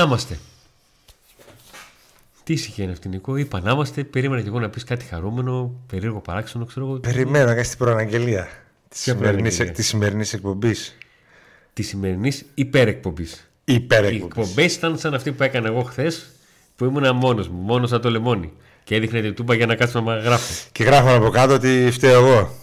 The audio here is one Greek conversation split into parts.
Να είμαστε. Τι ησυχία είναι αυτή, Νικό. Είπα να είμαστε. Περίμενα και εγώ να πεις κάτι χαρούμενο, περίεργο παράξενο, ξέρω εγώ. Περιμένω να κάνεις την προαναγγελία της σημερινή εκπομπής. Της σημερινής υπερεκπομπής. Υπερεκπομπής. Οι εκπομπές ήταν σαν αυτή που έκανα εγώ χθες που ήμουν μόνος μου, μόνος σαν το λεμόνι. Και έδειχνε την τούμπα για να κάτσω να γράφω. Και γράφω από κάτω ότι φταίω εγώ.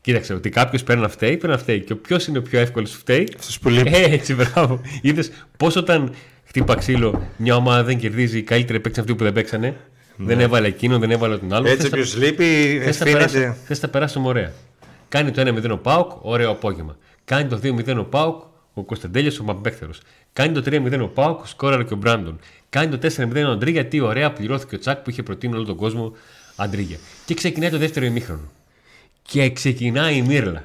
Κοίταξε, ότι κάποιος παίρνει να φταίει, πρέπει να φταίει. Και ποιος είναι ο πιο εύκολος που φταίει; Αυτός που λείπει. Ε, έτσι, μπράβο. Είδες πώς όταν χτύπα ξύλο, μια ομάδα δεν κερδίζει, οι καλύτεροι παίξαν αυτοί που δεν παίξανε. Ναι. Δεν έβαλε εκείνο, δεν έβαλε τον άλλο. Έτσι, όποιος λείπει, ευθύνεται. Θες να περάσουμε ωραία. Κάνει το 1-0 ο Πάουκ, ωραίο απόγευμα. Κάνει το 2-0 ο Πάουκ, ο Κωνσταντέλια ο Μαμπέκτερος. Κάνει το 3-0 ο Πάουκ, σκόραρε και ο Μπράντον. Κάνει το 4-0 ο Αντρίγια, τι ωραία πληρώθηκε ο Τσάκ που είχε προτείνει όλο τον κόσμο Αντρίγια. Και ξεκινάει το δεύτερο ημίχρονο. Και ξεκινάει η Μύρλα.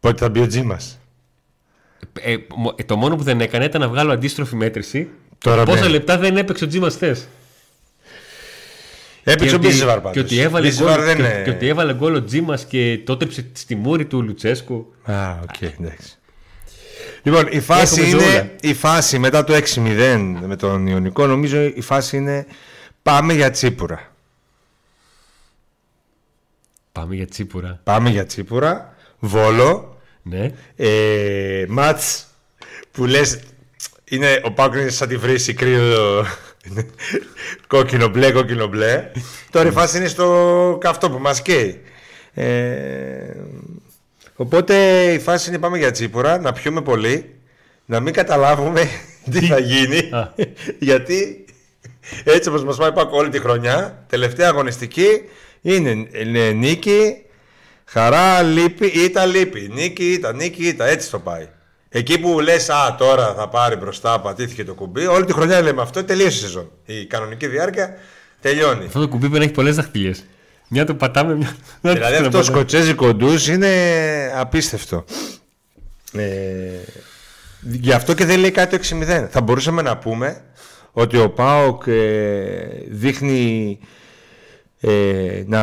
Πότε θα μπει ο Τζίμας; Ε, ε, το μόνο που δεν έκανε ήταν να βγάλω αντίστροφη μέτρηση. Τώρα Πόσα ναι. λεπτά δεν έπαιξε ο Τζίμας χθες; Έπαιξε ο Μπίσεσβαρ πάντως. Και ότι έβαλε Μπίσεσβαρ γκολ, δεν και, είναι- και ότι έβαλε γκολ ο Τζίμας και το έτριψε στη μούρη του Λουτσέσκου. Α, οκ, εντάξει. Λοιπόν, η φάση, Έχουμε είναι, ζώουλα. η φάση μετά το 6-0 με τον Ιωνικό, νομίζω η φάση είναι πάμε για τσίπουρα. Πάμε για τσίπουρα. Πάμε για τσίπουρα, βόλο, Ναι. ε, μάτς που λες είναι, ο Πάκου είναι σαν τη βρύση κρύο κόκκινο μπλε, κόκκινο μπλε. Τώρα η φάση είναι στο καυτό που μας καίει. Ε, οπότε η φάση είναι πάμε για τσίπουρα, να πιούμε πολύ, να μην καταλάβουμε τι θα γίνει. Α. γιατί έτσι όπως μας πάει Πάκου όλη τη χρονιά, τελευταία αγωνιστική είναι, είναι νίκη, χαρά, λύπη, ήττα, λύπη. Νίκη, ήττα, νίκη, ήττα. Έτσι το πάει. Εκεί που λες, Α, τώρα θα πάρει μπροστά, πατήθηκε το κουμπί. Όλη τη χρονιά λέμε αυτό, τελείωσε η σεζόν. Η κανονική διάρκεια τελειώνει. Αυτό το κουμπί πρέπει να έχει πολλές δαχτυλιές. Μια το πατάμε, μια. δηλαδή αυτό το σκοτσέζικο ντους είναι απίστευτο. Ε, γι' αυτό και δεν λέει κάτι το 6-0. Θα μπορούσαμε να πούμε ότι ο Πάοκ ε, δείχνει ε, να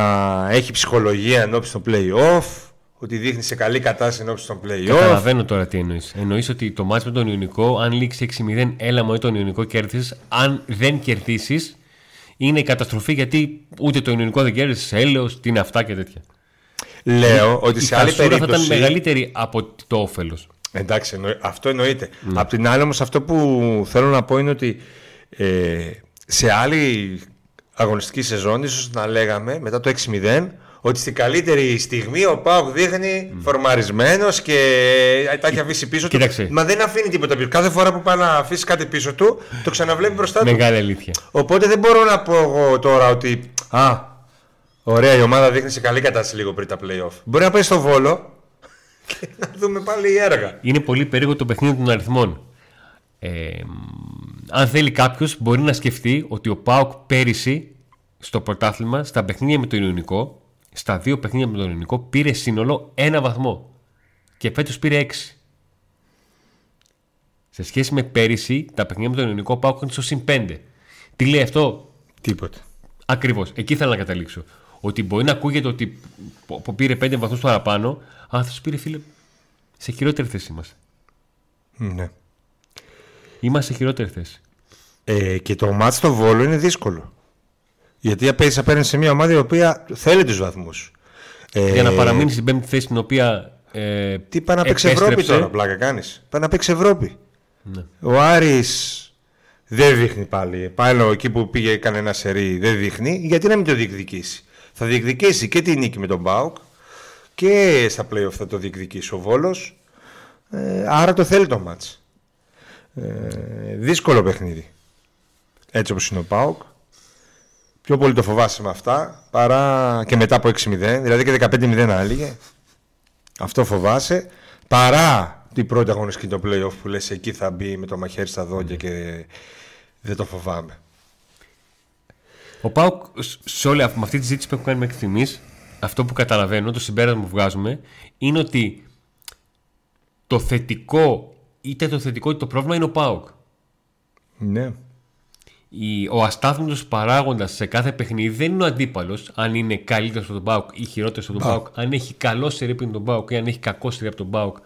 έχει ψυχολογία ενώπιση των play-off, ότι δείχνει σε καλή κατάσταση ενώπιση των play-off. Καταλαβαίνω τώρα τι εννοείς. Εννοείς ότι το μάτς με τον Ιωνικό, αν λήξει 6-0, έλα μου τον Ιωνικό κέρδισες. Αν δεν κερδίσεις, είναι η καταστροφή γιατί ούτε το Ιωνικό δεν κέρδισε. Έλεος, τι είναι αυτά και τέτοια. Λέω ότι Η σε άλλη χασούρα θα ήταν περίπτωση. μεγαλύτερη από το όφελος. Εντάξει, εννοεί- αυτό εννοείται. Απ' την άλλη όμως αυτό που θέλω να πω είναι ότι ε, σε άλλη αγωνιστική σεζόν ίσως να λέγαμε μετά το 6-0 ότι στην καλύτερη στιγμή ο Πάουκ δείχνει φορμαρισμένος και τα έχει αφήσει πίσω Κοίταξε. του. Μα δεν αφήνει τίποτα πίσω. Κάθε φορά που πάει να αφήσει κάτι πίσω του, το ξαναβλέπει μπροστά του. Μεγάλη αλήθεια. Οπότε δεν μπορώ να πω εγώ τώρα ότι. Α, ωραία, η ομάδα δείχνει σε καλή κατάσταση λίγο πριν τα playoff. Μπορεί να πάει στο βόλο και να δούμε πάλι έργα. Είναι πολύ περίεργο το παιχνίδι των αριθμών. Ε, μ, αν θέλει κάποιος, μπορεί να σκεφτεί ότι ο Πάοκ πέρυσι στο πρωτάθλημα, στα παιχνίδια με τον Ιωνικό, στα δύο παιχνίδια με τον Ιωνικό, πήρε σύνολο ένα βαθμό. Και φέτος πήρε έξι. Σε σχέση με πέρυσι, τα παιχνίδια με τον Ιωνικό, ο Πάοκ ήταν στο συν 5. Τι λέει αυτό, Τίποτα. Ακριβώς. Εκεί ήθελα να καταλήξω. Ότι μπορεί να ακούγεται ότι που- που πήρε 5 βαθμούς παραπάνω, αλλά θα σου πήρε φίλε, σε χειρότερη θέση είμαστε. Ναι. Είμαστε σε χειρότερη θέση. Ε, και το μάτς στο Βόλο είναι δύσκολο. Γιατί απέδει απέναντι σε μια ομάδα η οποία θέλει τους βαθμούς. Ε, Για να παραμείνεις στην πέμπτη θέση την οποία. Ε, Τι πάει να παίξει Ευρώπη επέστρεψε. τώρα, πλάκα κάνεις. Πάει να παίξει Ευρώπη. Ναι. Ο Άρης δεν δείχνει πάλι. Πάλι εκεί που πήγε έκανε ένα σερί δεν δείχνει. Γιατί να μην το διεκδικήσει. Θα διεκδικήσει και τη νίκη με τον Μπάουκ και στα playoff θα το διεκδικήσει ο Βόλος. Ε, άρα το θέλει το μάτς. Ε, δύσκολο παιχνίδι. Έτσι όπως είναι ο Πάουκ. Πιο πολύ το φοβάσαι με αυτά παρά και μετά από 6-0. Δηλαδή και 15-0 άλληγε. Αυτό φοβάσαι. Παρά την πρώτη αγωνιστική το playoff που λες εκεί θα μπει με το μαχαίρι στα δόντια και δεν το φοβάμαι. Ο Πάουκ, σ- σε όλη αυτή, με αυτή τη ζήτηση που έχουμε κάνει μέχρι στιγμής, αυτό που καταλαβαίνω, το συμπέρασμα που βγάζουμε, είναι ότι το θετικό, είτε το θετικό είτε το πρόβλημα είναι ο Πάουκ. Ναι. Η- ο αστάθμητος παράγοντας σε κάθε παιχνίδι δεν είναι ο αντίπαλος, αν είναι καλύτερος από τον Πάουκ ή χειρότερος από τον Πάουκ, αν έχει καλό σερί πριν τον Πάουκ ή αν έχει κακό σερί από τον Πάουκ,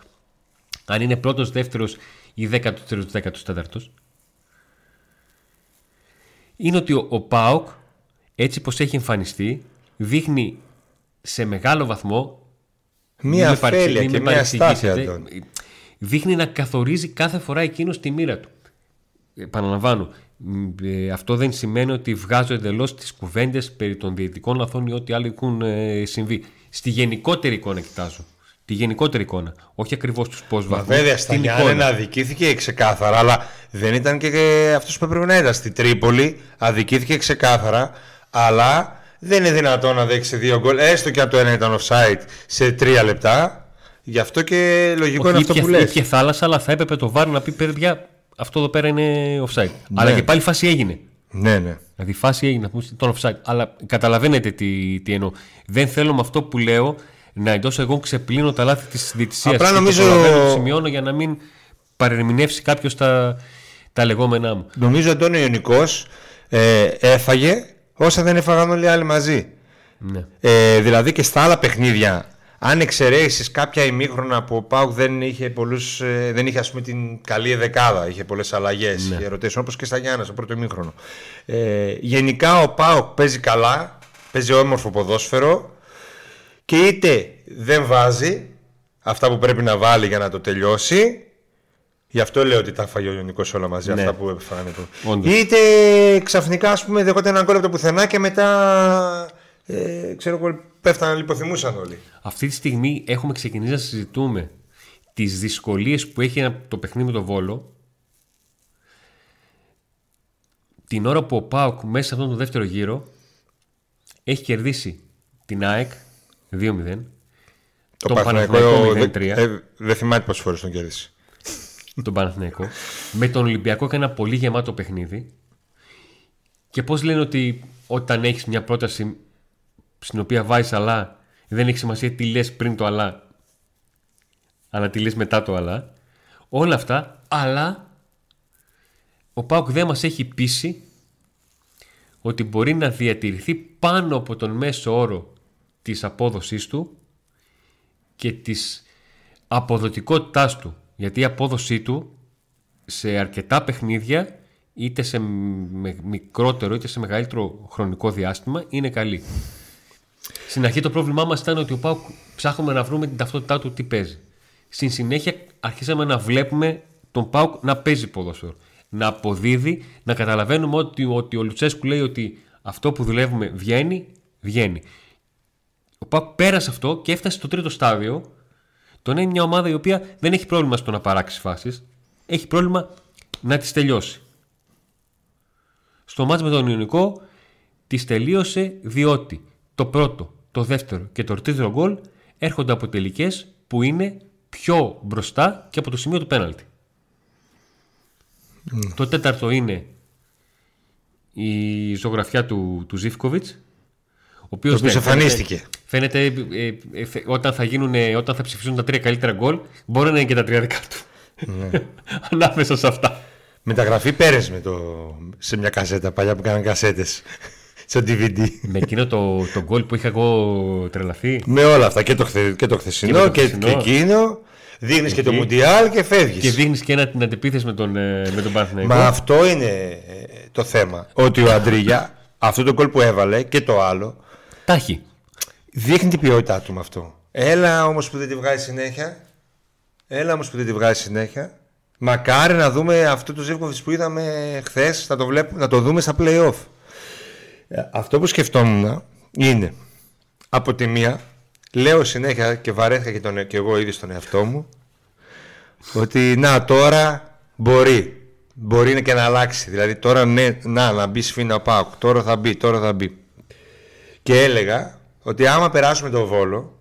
αν είναι πρώτος, δεύτερος ή δέκατος, τρίτο, δέκατος, τέταρτος. είναι ότι ο, ο ΠΑΟΚ έτσι πως έχει εμφανιστεί δείχνει σε μεγάλο βαθμό Μία μην με παρεξε- αφέλεια μην και με μία στάση, παρεξηγήσετε, Αντώνη. Δείχνει να καθορίζει κάθε φορά εκείνος τη μοίρα του. Επαναλαμβάνω, μ, ε, αυτό δεν σημαίνει ότι βγάζω εντελώς τις κουβέντες περί των διαιτητικών λαθών ή ό,τι άλλο έχουν ε, συμβεί. Στη γενικότερη εικόνα κοιτάζω. Τη γενικότερη εικόνα. Όχι ακριβώς τους πώς Μα βαθμού. βέβαια στα Γιάννενα αδικήθηκε ξεκάθαρα, αλλά δεν ήταν και αυτός που έπρεπε να ήταν. Στη Τρίπολη αδικήθηκε ξεκάθαρα, αλλά δεν είναι δυνατόν να δέξει δύο γκολ, έστω και αν το ένα ήταν offside σε τρία λεπτά. Γι' αυτό και λογικό είναι αυτό που λες. Είχε θάλασσα, αλλά θα έπρεπε το βάρ να πει παιδιά, αυτό εδώ πέρα είναι offside. Αλλά και πάλι η φάση έγινε. Ναι, ναι. Δηλαδή η φάση έγινε, να πούμε, τον offside. Αλλά καταλαβαίνετε τι, τι εννοώ. Δεν θέλω με αυτό που λέω να εντός εγώ ξεπλύνω τα λάθη της διαιτησίας. Απλά Και νομίζω- Το, προλαβαίνω, το σημειώνω για να μην παρερμηνεύσει κάποιος τα, τα λεγόμενά μου. Νομίζω ότι ο Ιωνικός ε, έφαγε όσα δεν έφαγαν όλοι οι άλλοι μαζί. Ναι. Ε, δηλαδή και στα άλλα παιχνίδια, αν εξαιρέσεις κάποια ημίχρονα που ο Πάουκ δεν είχε, πολλούς, ε, δεν είχε ας πούμε, την καλή δεκάδα, είχε πολλές αλλαγές Ναι. και ερωτήσεις, όπως και στα Γιάννα στο πρώτο ημίχρονο. Ε, γενικά ο Πάουκ παίζει καλά, παίζει όμορφο ποδόσφαιρο και είτε δεν βάζει αυτά που πρέπει να βάλει για να το τελειώσει. Γι' αυτό λέω ότι τα φάγει ο Ιωνικός όλα μαζί, Ναι. αυτά που έφαγαν εδώ. Όντως. Είτε ξαφνικά ας πούμε δεχόταν έναν κόλλο από το πουθενά και μετά ε, ξέρω εγώ πέφταναν, λιποθυμούσαν όλοι. Αυτή τη στιγμή έχουμε ξεκινήσει να συζητούμε τις δυσκολίες που έχει ένα- το παιχνίδι με τον Βόλο. Την ώρα που ο Πάουκ μέσα σε αυτόν τον δεύτερο γύρο έχει κερδίσει την ΑΕΚ 2-0. Το Τον Παναθηναϊκό 0-3. ε, δεν θυμάται πόσες φορές τον κέρδισε. τον Παναθηναϊκό. με τον Ολυμπιακό έκανε ένα πολύ γεμάτο παιχνίδι. Και πώς λένε ότι όταν έχεις μια πρόταση στην οποία βάζεις αλλά, δεν έχει σημασία τι λες πριν το αλλά, αλλά τι λες μετά το αλλά. Όλα αυτά, αλλά ο Πάουκ δεν μας έχει πείσει ότι μπορεί να διατηρηθεί πάνω από τον μέσο όρο της απόδοσής του και της αποδοτικότητάς του. Γιατί η απόδοσή του σε αρκετά παιχνίδια είτε σε με- μικρότερο είτε σε μεγαλύτερο χρονικό διάστημα είναι καλή. Στην αρχή το πρόβλημά μας ήταν ότι ο Πάουκ ψάχνουμε να βρούμε την ταυτότητά του τι παίζει. Στην συνέχεια αρχίσαμε να βλέπουμε τον Πάουκ να παίζει ποδόσφαιρο. Να αποδίδει, να καταλαβαίνουμε ότι, ότι ο Λουτσέσκου λέει ότι αυτό που δουλεύουμε βγαίνει, βγαίνει. Ο Πάουκ πέρασε αυτό και έφτασε στο τρίτο στάδιο. Το να είναι μια ομάδα η οποία δεν έχει πρόβλημα στο να παράξει φάσεις, έχει πρόβλημα να τις τελειώσει. Στο μάτς με τον Ιωνικό τις τελείωσε διότι το πρώτο, το δεύτερο και το τρίτο γκολ έρχονται από τελικές που είναι πιο μπροστά και από το σημείο του πέναλτη. Το τέταρτο είναι η ζωγραφιά του, του Ζήφκοβιτς ο οποίος Το οποίο ναι, φαίνεται- εμφανίστηκε. Φαίνεται ε, ε, φε- όταν, θα γίνουν, ε, όταν θα ψηφίσουν τα τρία καλύτερα γκολ μπορεί να είναι και τα τρία δικά του. Ανάμεσα σε αυτά. Μεταγραφή Πέρες με το, σε μια κασέτα παλιά που κάναν κασέτες. Στο DVD. με εκείνο το, το γκολ που είχα εγώ τρελαθεί. με όλα αυτά και το, χθε, και το χθεσινό Και με και, το και, χθεσινό. εκείνο. Δείχνεις και το Εκεί. Μουντιάλ και φεύγεις. Και δείχνεις και ένα, την αντιπίθεση με τον, ε, με τον Παναθηναϊκό. Μα αυτό είναι ε, το θέμα. Ότι ο Αντρίγια αυτό το γκολ που έβαλε και το άλλο Τα έχει. δείχνει την ποιότητά του με αυτό. Έλα όμως που δεν τη βγάζει συνέχεια. Έλα όμως που δεν τη βγάζει συνέχεια. Μακάρι να δούμε αυτό το Ζεύκοβιτς που είδαμε χθες να το, βλέπουμε, να το δούμε στα play-off. Ε, Αυτό που σκεφτόμουν είναι από τη μία λέω συνέχεια και βαρέθηκα και, τον, και εγώ ήδη στον εαυτό μου ότι να τώρα μπορεί. Μπορεί και να αλλάξει. Δηλαδή τώρα ναι, να, να μπει σφίνα ο Πάουκ τώρα θα μπει, τώρα θα μπει. Και έλεγα ότι άμα περάσουμε το Βόλο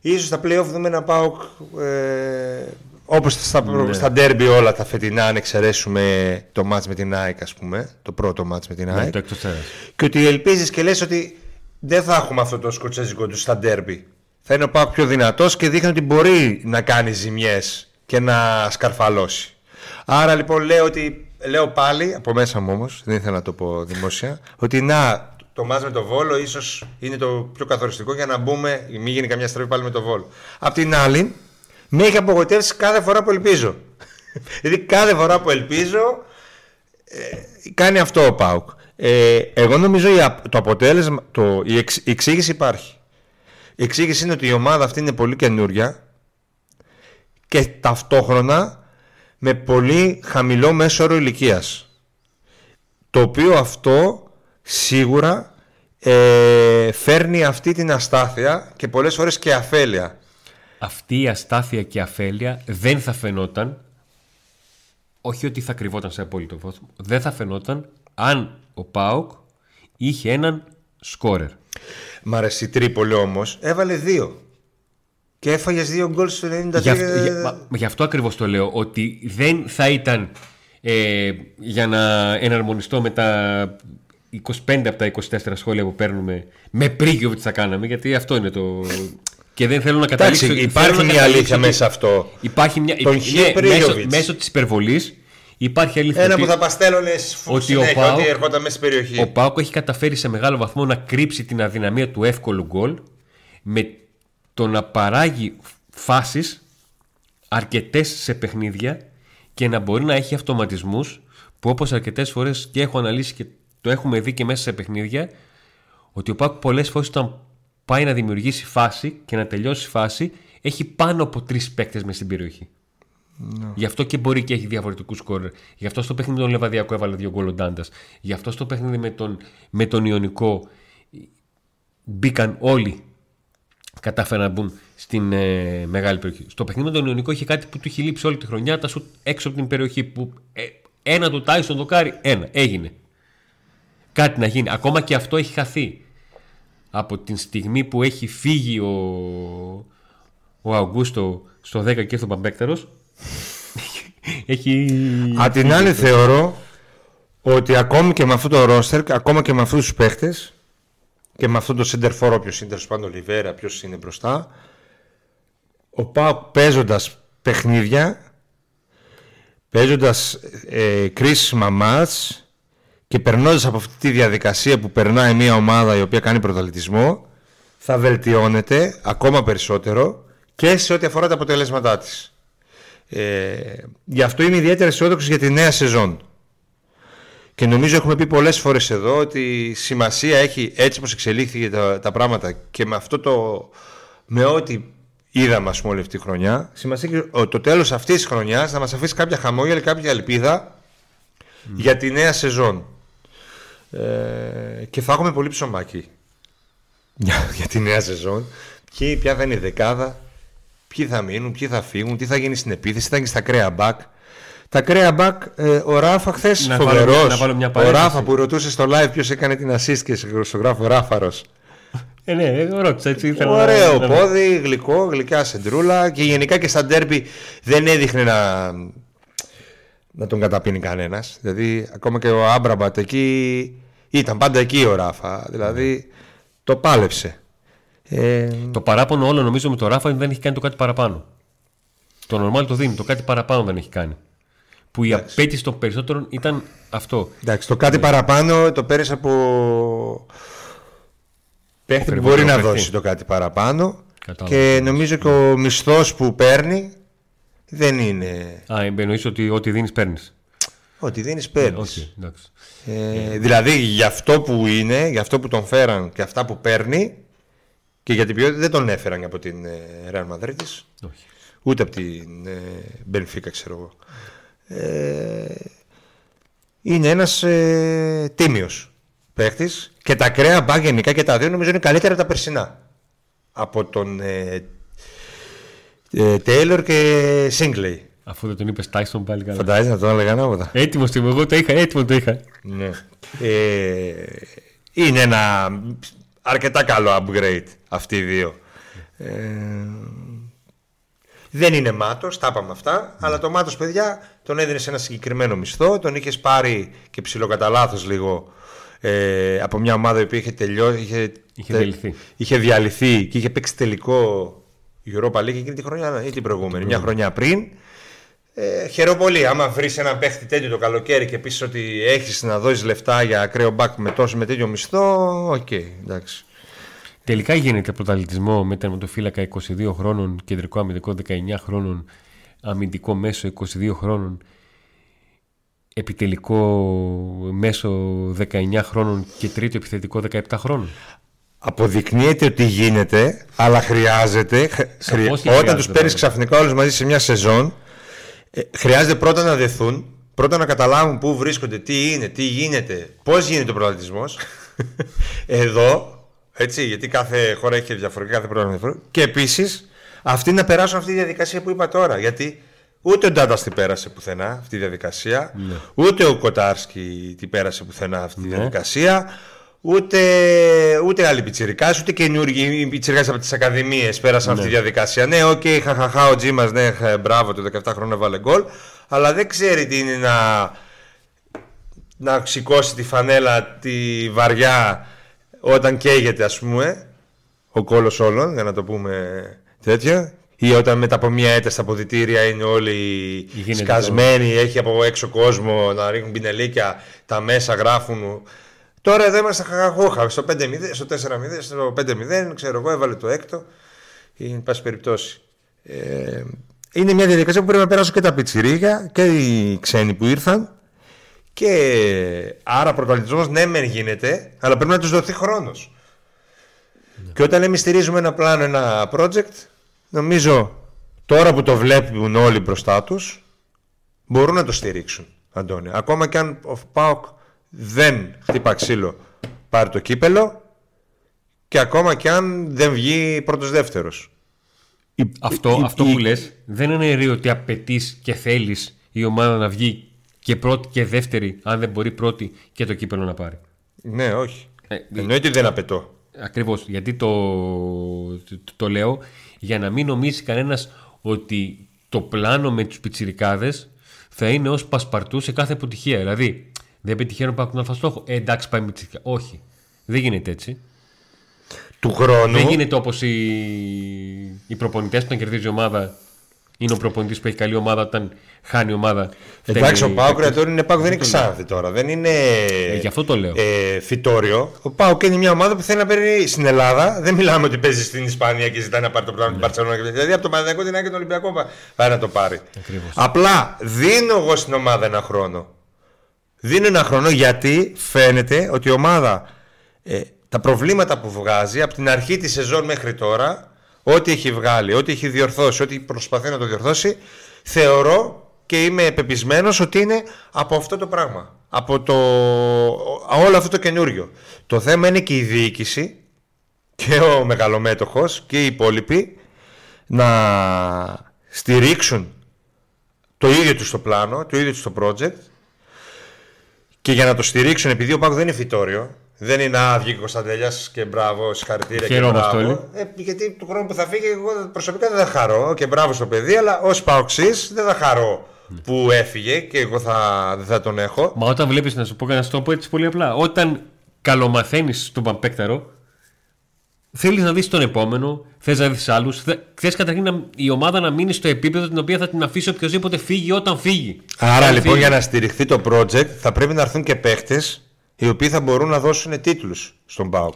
ίσως στα play-off δούμε ένα ΠΑΟΚ ε, όπως στα, Ναι. στα derby όλα τα φετινά αν εξαιρέσουμε το μάτς με την ΑΕΚ ας πούμε το πρώτο μάτς με την Ναι, ΑΕΚ το εκτός έδρας. και ότι ελπίζεις και λες ότι δεν θα έχουμε αυτό το σκοτσέζικο του στα derby θα είναι ο ΠΑΟΚ πιο δυνατός και δείχνει ότι μπορεί να κάνει ζημιές και να σκαρφαλώσει άρα λοιπόν λέω ότι λέω πάλι από μέσα μου όμως δεν ήθελα να το πω δημόσια ότι να το μάτς με το Βόλο ίσως είναι το πιο καθοριστικό για να μπούμε μην γίνει καμιά στροφή πάλι με το Βόλο απ' την άλλη με έχει απογοητεύσει κάθε φορά που ελπίζω δηλαδή κάθε φορά που ελπίζω κάνει αυτό ο Πάουκ. Ε, εγώ νομίζω το αποτέλεσμα, το, η, εξ, η εξήγηση υπάρχει. Η εξήγηση είναι ότι η ομάδα αυτή είναι πολύ καινούρια και ταυτόχρονα με πολύ χαμηλό μέσο όρο ηλικίας. Το οποίο αυτό σίγουρα ε, φέρνει αυτή την αστάθεια και πολλές φορές και αφέλεια. Αυτή η αστάθεια και αφέλεια δεν θα φαινόταν όχι ότι θα κρυβόταν σε απόλυτο φως, δεν θα φαινόταν αν ο Πάουκ είχε έναν σκόρερ. Μ' αρέσει η Τρίπολη όμως. Έβαλε δύο. Και έφαγες δύο γκολ στο 93. Γι' αυτό, για, γι αυτό ακριβώς το λέω. Ότι δεν θα ήταν ε, για να εναρμονιστώ με τα 25 από τα 24 σχόλια που παίρνουμε με πρίγιο τι θα κάναμε. Γιατί αυτό είναι το. Και δεν θέλω να καταλήξω. Εντάξει, υπάρχει μια αλήθεια μέσα σε αυτό. Υπάρχει μια. Τον ναι, μέσω, μέσω της υπερβολής Υπάρχει αλήθεια. Ένα ότι, που θα παστέλωνε ότι ο Πάοκ, ότι ερχόταν μέσα στην περιοχή. Ο Πάοκ έχει καταφέρει σε μεγάλο βαθμό να κρύψει την αδυναμία του εύκολου γκολ με το να παράγει φάσεις αρκετές σε παιχνίδια και να μπορεί να έχει αυτοματισμούς που όπως αρκετές φορές και έχω αναλύσει και το έχουμε δει και μέσα σε παιχνίδια ότι ο Πάοκ πολλές φορές όταν πάει να δημιουργήσει φάση και να τελειώσει φάση έχει πάνω από τρεις παίκτες μες στην περιοχή. Ναι. Γι' αυτό και μπορεί και έχει διαφορετικούς σκόρ. Γι' αυτό στο παιχνίδι με τον Λεβαδιακό έβαλε δύο γκολ ο Ντάντας. Γι' αυτό στο παιχνίδι με τον, με τον Ιωνικό μπήκαν όλοι κατάφεραν να μπουν στην ε, μεγάλη περιοχή. Στο παιχνίδι με τον Ιωνικό είχε κάτι που του είχε λείψει όλη τη χρονιά, τα σου έξω από την περιοχή. Που, ε, ένα του τάι στον δοκάρι, ένα. Έγινε. Κάτι να γίνει. Ακόμα και αυτό έχει χαθεί. Από την στιγμή που έχει φύγει ο, ο Αυγούστο στο 10 και στο Παμπέκτερος έχει... Απ' την άλλη θεωρώ ότι ακόμη και με αυτό το ρόστερ, ακόμα και με αυτούς τους παίχτες και με αυτό το center for όποιος είναι τέλος ο Λιβέρα, ποιος είναι μπροστά ο Πάοκ παίζοντας παιχνίδια παίζοντας ε, κρίσιμα μάτς και περνώντας από αυτή τη διαδικασία που περνάει μια ομάδα η οποία κάνει πρωταθλητισμό θα βελτιώνεται ακόμα περισσότερο και σε ό,τι αφορά τα αποτελέσματά της. Ε, γι' αυτό είμαι ιδιαίτερα αισιόδοξος για τη νέα σεζόν. Και νομίζω έχουμε πει πολλές φορές εδώ ότι σημασία έχει έτσι όπως εξελίχθηκε τα, τα πράγματα και με αυτό το με ό,τι είδαμε ας πούμε όλη αυτή τη χρονιά σημασία έχει το τέλος αυτής της χρονιάς να μας αφήσει κάποια χαμόγελα, κάποια ελπίδα για τη νέα σεζόν. Ε, και θα έχουμε πολύ ψωμάκι για, για τη νέα σεζόν. Και ποια θα είναι η δεκάδα, ποιοι θα μείνουν, ποιοι θα φύγουν, τι θα γίνει στην επίθεση, τι θα γίνει στα κρέα μπακ. Τα κρέα μπακ, ε, ο Ράφα χθες φοβερός. Ο Ράφα που ρωτούσε στο live ποιος έκανε την assist και στο γράφω Ράφαρος. Ε, ναι, ρώτησα έτσι. Ωραίο να... πόδι, γλυκό, γλυκιά σεντρούλα και γενικά και στα ντέρμπι δεν έδειχνε να, να τον καταπίνει κανένας. Δηλαδή, ακόμα και ο Άμπραμπατ εκεί ήταν πάντα εκεί ο Ράφα. Δηλαδή, το πάλεψε. Ε... Το παράπονο όλο νομίζω με το Ράφα δεν έχει κάνει το κάτι παραπάνω. Το νορμάλ το δίνει, το κάτι παραπάνω δεν έχει κάνει. Που η απέτηση των περισσότερων ήταν αυτό. Εντάξει, το κάτι παραπάνω το πέρασε από παίχτη που μπορεί να δώσει το κάτι παραπάνω. Και νομίζω και ο μισθός που παίρνει δεν είναι. Α, εννοείς ότι ό,τι δίνεις παίρνεις. Ό,τι δίνεις παίρνεις. Ε, δηλαδή για αυτό που είναι, για αυτό που τον φέραν και αυτά που παίρνει, και για την ποιότητα δεν τον έφεραν από την Real Madrid. Ούτε από την Benfica, ξέρω εγώ. Ε, είναι ένας ε, τίμιος παίχτης και τα κρέα μπα γενικά και τα δύο νομίζω είναι καλύτερα από τα περσινά. Από τον ε, ε, και Σίγκλεϊ. Αφού δεν τον είπες Τάισον πάλι καλά. Φαντάζεσαι να τον έλεγα ανάποδα. Έτοιμος είμαι, εγώ το είχα, έτοιμο το είχα. Ναι. Ε, είναι ένα αρκετά καλό upgrade αυτοί οι δύο. Ε, δεν είναι μάτος, τα είπαμε αυτά, αλλά το μάτος, παιδιά, τον έδινε σε ένα συγκεκριμένο μισθό. Τον είχες πάρει και ψηλό λάθος λίγο ε, από μια ομάδα που είχε τελειώσει. Είχε, είχε, διαλυθεί. είχε διαλυθεί και είχε παίξει τελικό Europa League εκείνη τη χρονιά ή την προηγούμενη, μια χρονιά πριν. Ε, χαίρομαι πολύ. Άμα βρεις έναν παίχτη τέτοιο το καλοκαίρι και πεις ότι έχεις να δώσεις λεφτά για ακραίο μπακ με τόσο με τέτοιο μισθό, ok, okay, εντάξει. Τελικά γίνεται πρωταθλητισμός με τερματοφύλακα 22 χρόνων, κεντρικό αμυντικό 19 χρόνων, αμυντικό μέσο 22 χρόνων. επιτελικό μέσο 19 χρόνων και τρίτο επιθετικό 17 χρόνων. Αποδεικνύεται ότι γίνεται, αλλά χρειάζεται. Χρει... Όταν τους παίρνεις ξαφνικά όλους μαζί σε μια σεζόν, ε, χρειάζεται πρώτα να δεθούν, πρώτα να καταλάβουν πού βρίσκονται, τι είναι, τι γίνεται, πώς γίνεται ο πρωταθλητισμό. Εδώ, έτσι, γιατί κάθε χώρα έχει διαφορετικά, κάθε πρόγραμμα διαφορετικό. Και επίσης, αυτοί να περάσουν αυτή τη διαδικασία που είπα τώρα. Γιατί ούτε ο Ντάντας την πέρασε πουθενά αυτή τη διαδικασία, ναι. ούτε ο Κοτάρσκι την πέρασε πουθενά αυτή τη ναι. διαδικασία. Ούτε, ούτε άλλοι πιτσιρικάς, ούτε καινούργοι πιτσιρικάς από τις ακαδημίες πέρασαν αυτή τη ναι. διαδικασία. Ναι, ok, okay, χαχαχά, ο Τζίμας, ναι, μπράβο, το 17 χρόνια βάλε γκολ. Αλλά δεν ξέρει τι είναι να, να σηκώσει τη φανέλα τη βαριά όταν καίγεται, ας πούμε, ο κώλος όλων, για να το πούμε τέτοια. Ή όταν μετά από μία ήττα στα αποδυτήρια είναι όλοι σκασμένοι, έχει από έξω κόσμο να ρίχνουν μπινελίκια, τα μέσα γράφουν Τώρα εδώ είμαστε χαχαχούχα. Στο 5-0, στο 4-0, στο 5-0, ξέρω εγώ, έβαλε το έκτο. Εν πάση περιπτώσει. Ε, είναι μια διαδικασία που πρέπει να περάσουν και τα πιτσιρίγια και οι ξένοι που ήρθαν. Και άρα πρωταθλητισμό ναι, μεν γίνεται, αλλά πρέπει να τους δοθεί χρόνος. Ναι. Και όταν εμεί στηρίζουμε ένα πλάνο, ένα project, νομίζω τώρα που το βλέπουν όλοι μπροστά τους, μπορούν να το στηρίξουν. Αντώνη. Ακόμα και αν ο ΠΑΟΚ δεν χτύπα ξύλο πάρει το κύπελο και ακόμα και αν δεν βγει πρώτος δεύτερος. Αυτό, η, αυτό που λες δεν είναι ρίο ότι απαιτείς και θέλεις η ομάδα να βγει και πρώτη και δεύτερη αν δεν μπορεί πρώτη και το κύπελο να πάρει. Ναι, όχι. Ε, Εννοείται ότι δεν απαιτώ. Ακριβώς, γιατί το, το, το, λέω για να μην νομίζει κανένας ότι το πλάνο με τους πιτσιρικάδες θα είναι ως πασπαρτού σε κάθε αποτυχία. Δηλαδή, δεν πετυχαίνω να πάρουν στόχο. Ε, εντάξει, πάει με τσίκα. Όχι. Δεν γίνεται έτσι. Του χρόνου. Δεν γίνεται όπως οι, οι προπονητές που κερδίζει η ομάδα είναι ο προπονητής που έχει καλή ομάδα όταν χάνει η ομάδα. Εντάξει, ο Πάοκ είναι Πάοκ, δεν είναι ξάδι τώρα. Δεν είναι. Ε, γι' αυτό το λέω. Ε, φυτόριο. Ο Πάοκ είναι μια ομάδα που θέλει να παίρνει στην Ελλάδα. Δεν μιλάμε ότι παίζει στην Ισπανία και ζητάει να πάρει το πλάνο ναι. του Παρσελόνα. Δηλαδή από το Παναγιακό την και τον Ολυμπιακό πάει να το πάρει. Ακριβώς. Απλά δίνω εγώ στην ομάδα ένα χρόνο. Δίνει ένα χρόνο γιατί φαίνεται ότι η ομάδα ε, τα προβλήματα που βγάζει από την αρχή της σεζόν μέχρι τώρα ό,τι έχει βγάλει, ό,τι έχει διορθώσει, ό,τι προσπαθεί να το διορθώσει θεωρώ και είμαι πεπισμένος ότι είναι από αυτό το πράγμα από το, όλο αυτό το καινούριο. Το θέμα είναι και η διοίκηση και ο μεγαλομέτωχος και οι υπόλοιποι να στηρίξουν το ίδιο τους στο πλάνο, το ίδιο τους στο project και για να το στηρίξουν, επειδή ο Πάκος δεν είναι φυτόριο, δεν είναι άδειο και Κωνσταντέλια και μπράβο, συγχαρητήρια και μπράβο. Ε, γιατί του χρόνου που θα φύγει, εγώ προσωπικά δεν θα χαρώ και μπράβο στο παιδί, αλλά ως Παοξής δεν θα χαρώ που έφυγε και εγώ θα, δεν θα τον έχω. Μα όταν βλέπεις, να σου πω και να σου το πω έτσι πολύ απλά, όταν καλομαθαίνεις τον Παμπέκταρο, θέλεις να δεις τον επόμενο, θες να δεις άλλους. Θε καταρχήν η ομάδα να μείνει στο επίπεδο την οποία θα την αφήσει οποιοδήποτε φύγει όταν φύγει. Άρα λοιπόν για να στηριχθεί το project θα πρέπει να έρθουν και παίχτε οι οποίοι θα μπορούν να δώσουν τίτλους στον ΠΑΟΚ.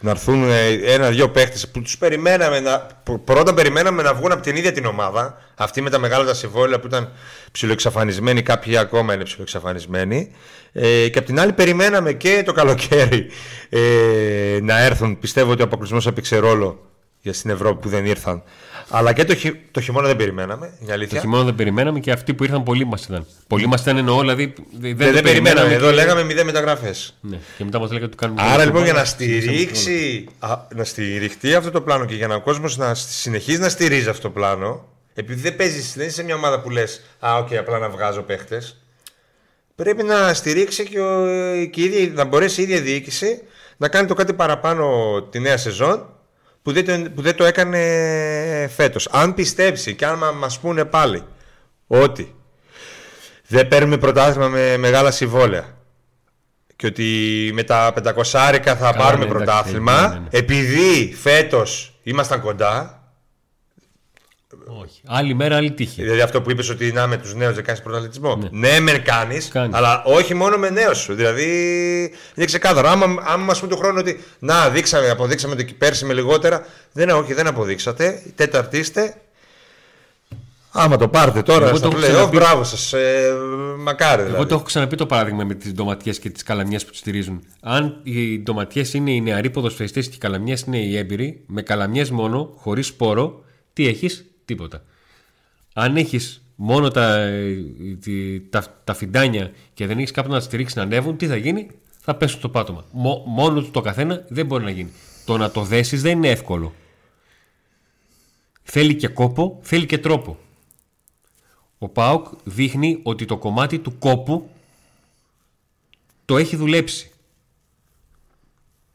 Να έρθουν ε, ένα-δυο παίχτες που τους περιμέναμε να. Πρώτα περιμέναμε να βγουν από την ίδια την ομάδα. Αυτοί με τα μεγάλα τα συμβόλαια που ήταν ψιλοεξαφανισμένοι, κάποιοι ακόμα είναι ψιλοεξαφανισμένοι. Ε, και απ' την άλλη περιμέναμε και το καλοκαίρι ε, να έρθουν. Πιστεύω ότι ο αποκλεισμός έπαιξε ρόλο για στην Ευρώπη που δεν ήρθαν. Αλλά και το, χει... το χειμώνα δεν περιμέναμε. Για αλήθεια. Το χειμώνα δεν περιμέναμε και αυτοί που ήρθαν πολλοί μας ήταν. Πολλοί μας ήταν εννοώ, δηλαδή. Δεν, δεν, δεν περιμέναμε. Εδώ λέγαμε μηδέν μεταγραφές. Ναι. Και μετά μας λέγατε ότι κάνουμε. Άρα λοιπόν για να στηρίξει, α, να στηριχτεί αυτό το πλάνο και για να ο κόσμος να συνεχίζει να στηρίζει αυτό το πλάνο, επειδή δεν παίζει, δεν είσαι μια ομάδα που λες, Α, ok, okay, απλά να βγάζω παίχτες. Πρέπει να στηρίξει και, ο, και η ίδια, να μπορέσει η ίδια διοίκηση να κάνει το κάτι παραπάνω τη νέα σεζόν που δεν το, που δεν το έκανε φέτος. Αν πιστέψει και αν μας πούνε πάλι ότι δεν παίρνουμε πρωτάθλημα με μεγάλα συμβόλαια και ότι με τα 500 θα πάρουμε ναι, πρωτάθλημα ναι, ναι, επειδή φέτος ήμασταν κοντά όχι. Άλλη μέρα, άλλη τύχη. Δηλαδή αυτό που είπες ότι να με τους νέους δεν κάνεις πρωταθλητισμό. Ναι, ναι μεν κάνεις, αλλά όχι μόνο με νέους σου. Δηλαδή είναι ξεκάθαρο. Άμα, άμα μα πούμε του χρόνου ότι να δείξαμε, αποδείξαμε ότι πέρσι με λιγότερα. Δεν, όχι, δεν αποδείξατε. Τέταρτη είστε. Άμα το πάρετε τώρα Εγώ στα το έχω play-off, ξαναπεί. μπράβο σας. Ε, μακάρι δηλαδή. Εγώ το έχω ξαναπεί το παράδειγμα με τις ντοματιές και τις καλαμιές που τις στηρίζουν. Αν οι ντοματιές είναι οι νεαροί ποδοσφαιριστές και οι καλαμιές είναι οι έμπειροι, με καλαμιές μόνο, χωρίς σπόρο, τι έχεις, τίποτα. Αν έχεις μόνο τα, ε, τη- τα, τα φιντάνια και δεν έχεις κάποιον να τα στηρίξει να ανέβουν, τι θα γίνει, θα πέσουν στο πάτωμα. Μο- μόνος του το καθένα δεν μπορεί να γίνει. Το να το δέσεις δεν είναι εύκολο. Θέλει και κόπο, θέλει και τρόπο. Ο ΠΑΟΚ δείχνει ότι το κομμάτι του κόπου το έχει δουλέψει.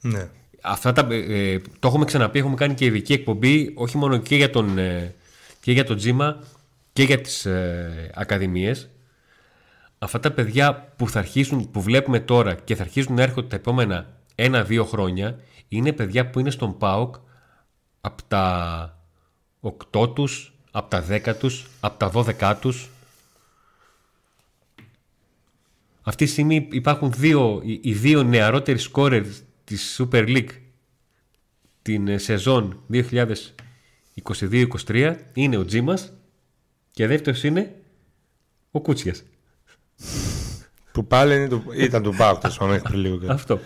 Ναι. Αυτά τα, ε, ε, το έχουμε ξαναπεί, έχουμε κάνει και ειδική εκπομπή όχι μόνο και για τον, ε, και για το τζίμα και για τις ε, ακαδημίες αυτά τα παιδιά που θα που βλέπουμε τώρα και θα αρχίσουν να έρχονται τα επόμενα ένα-δύο χρόνια είναι παιδιά που είναι στον ΠΑΟΚ από τα 8 τους, από τα 10 τους, από τα 12 τους. Αυτή τη στιγμή υπάρχουν δύο, οι δύο νεαρότεροι σκόρερ της Super League την ε, σεζόν 2000 22-23 είναι ο Τζίμας και δεύτερος είναι ο Κούτσιας. Που πάλι είναι το... ήταν του Πάουκ το μέχρι λίγο. Αυτό.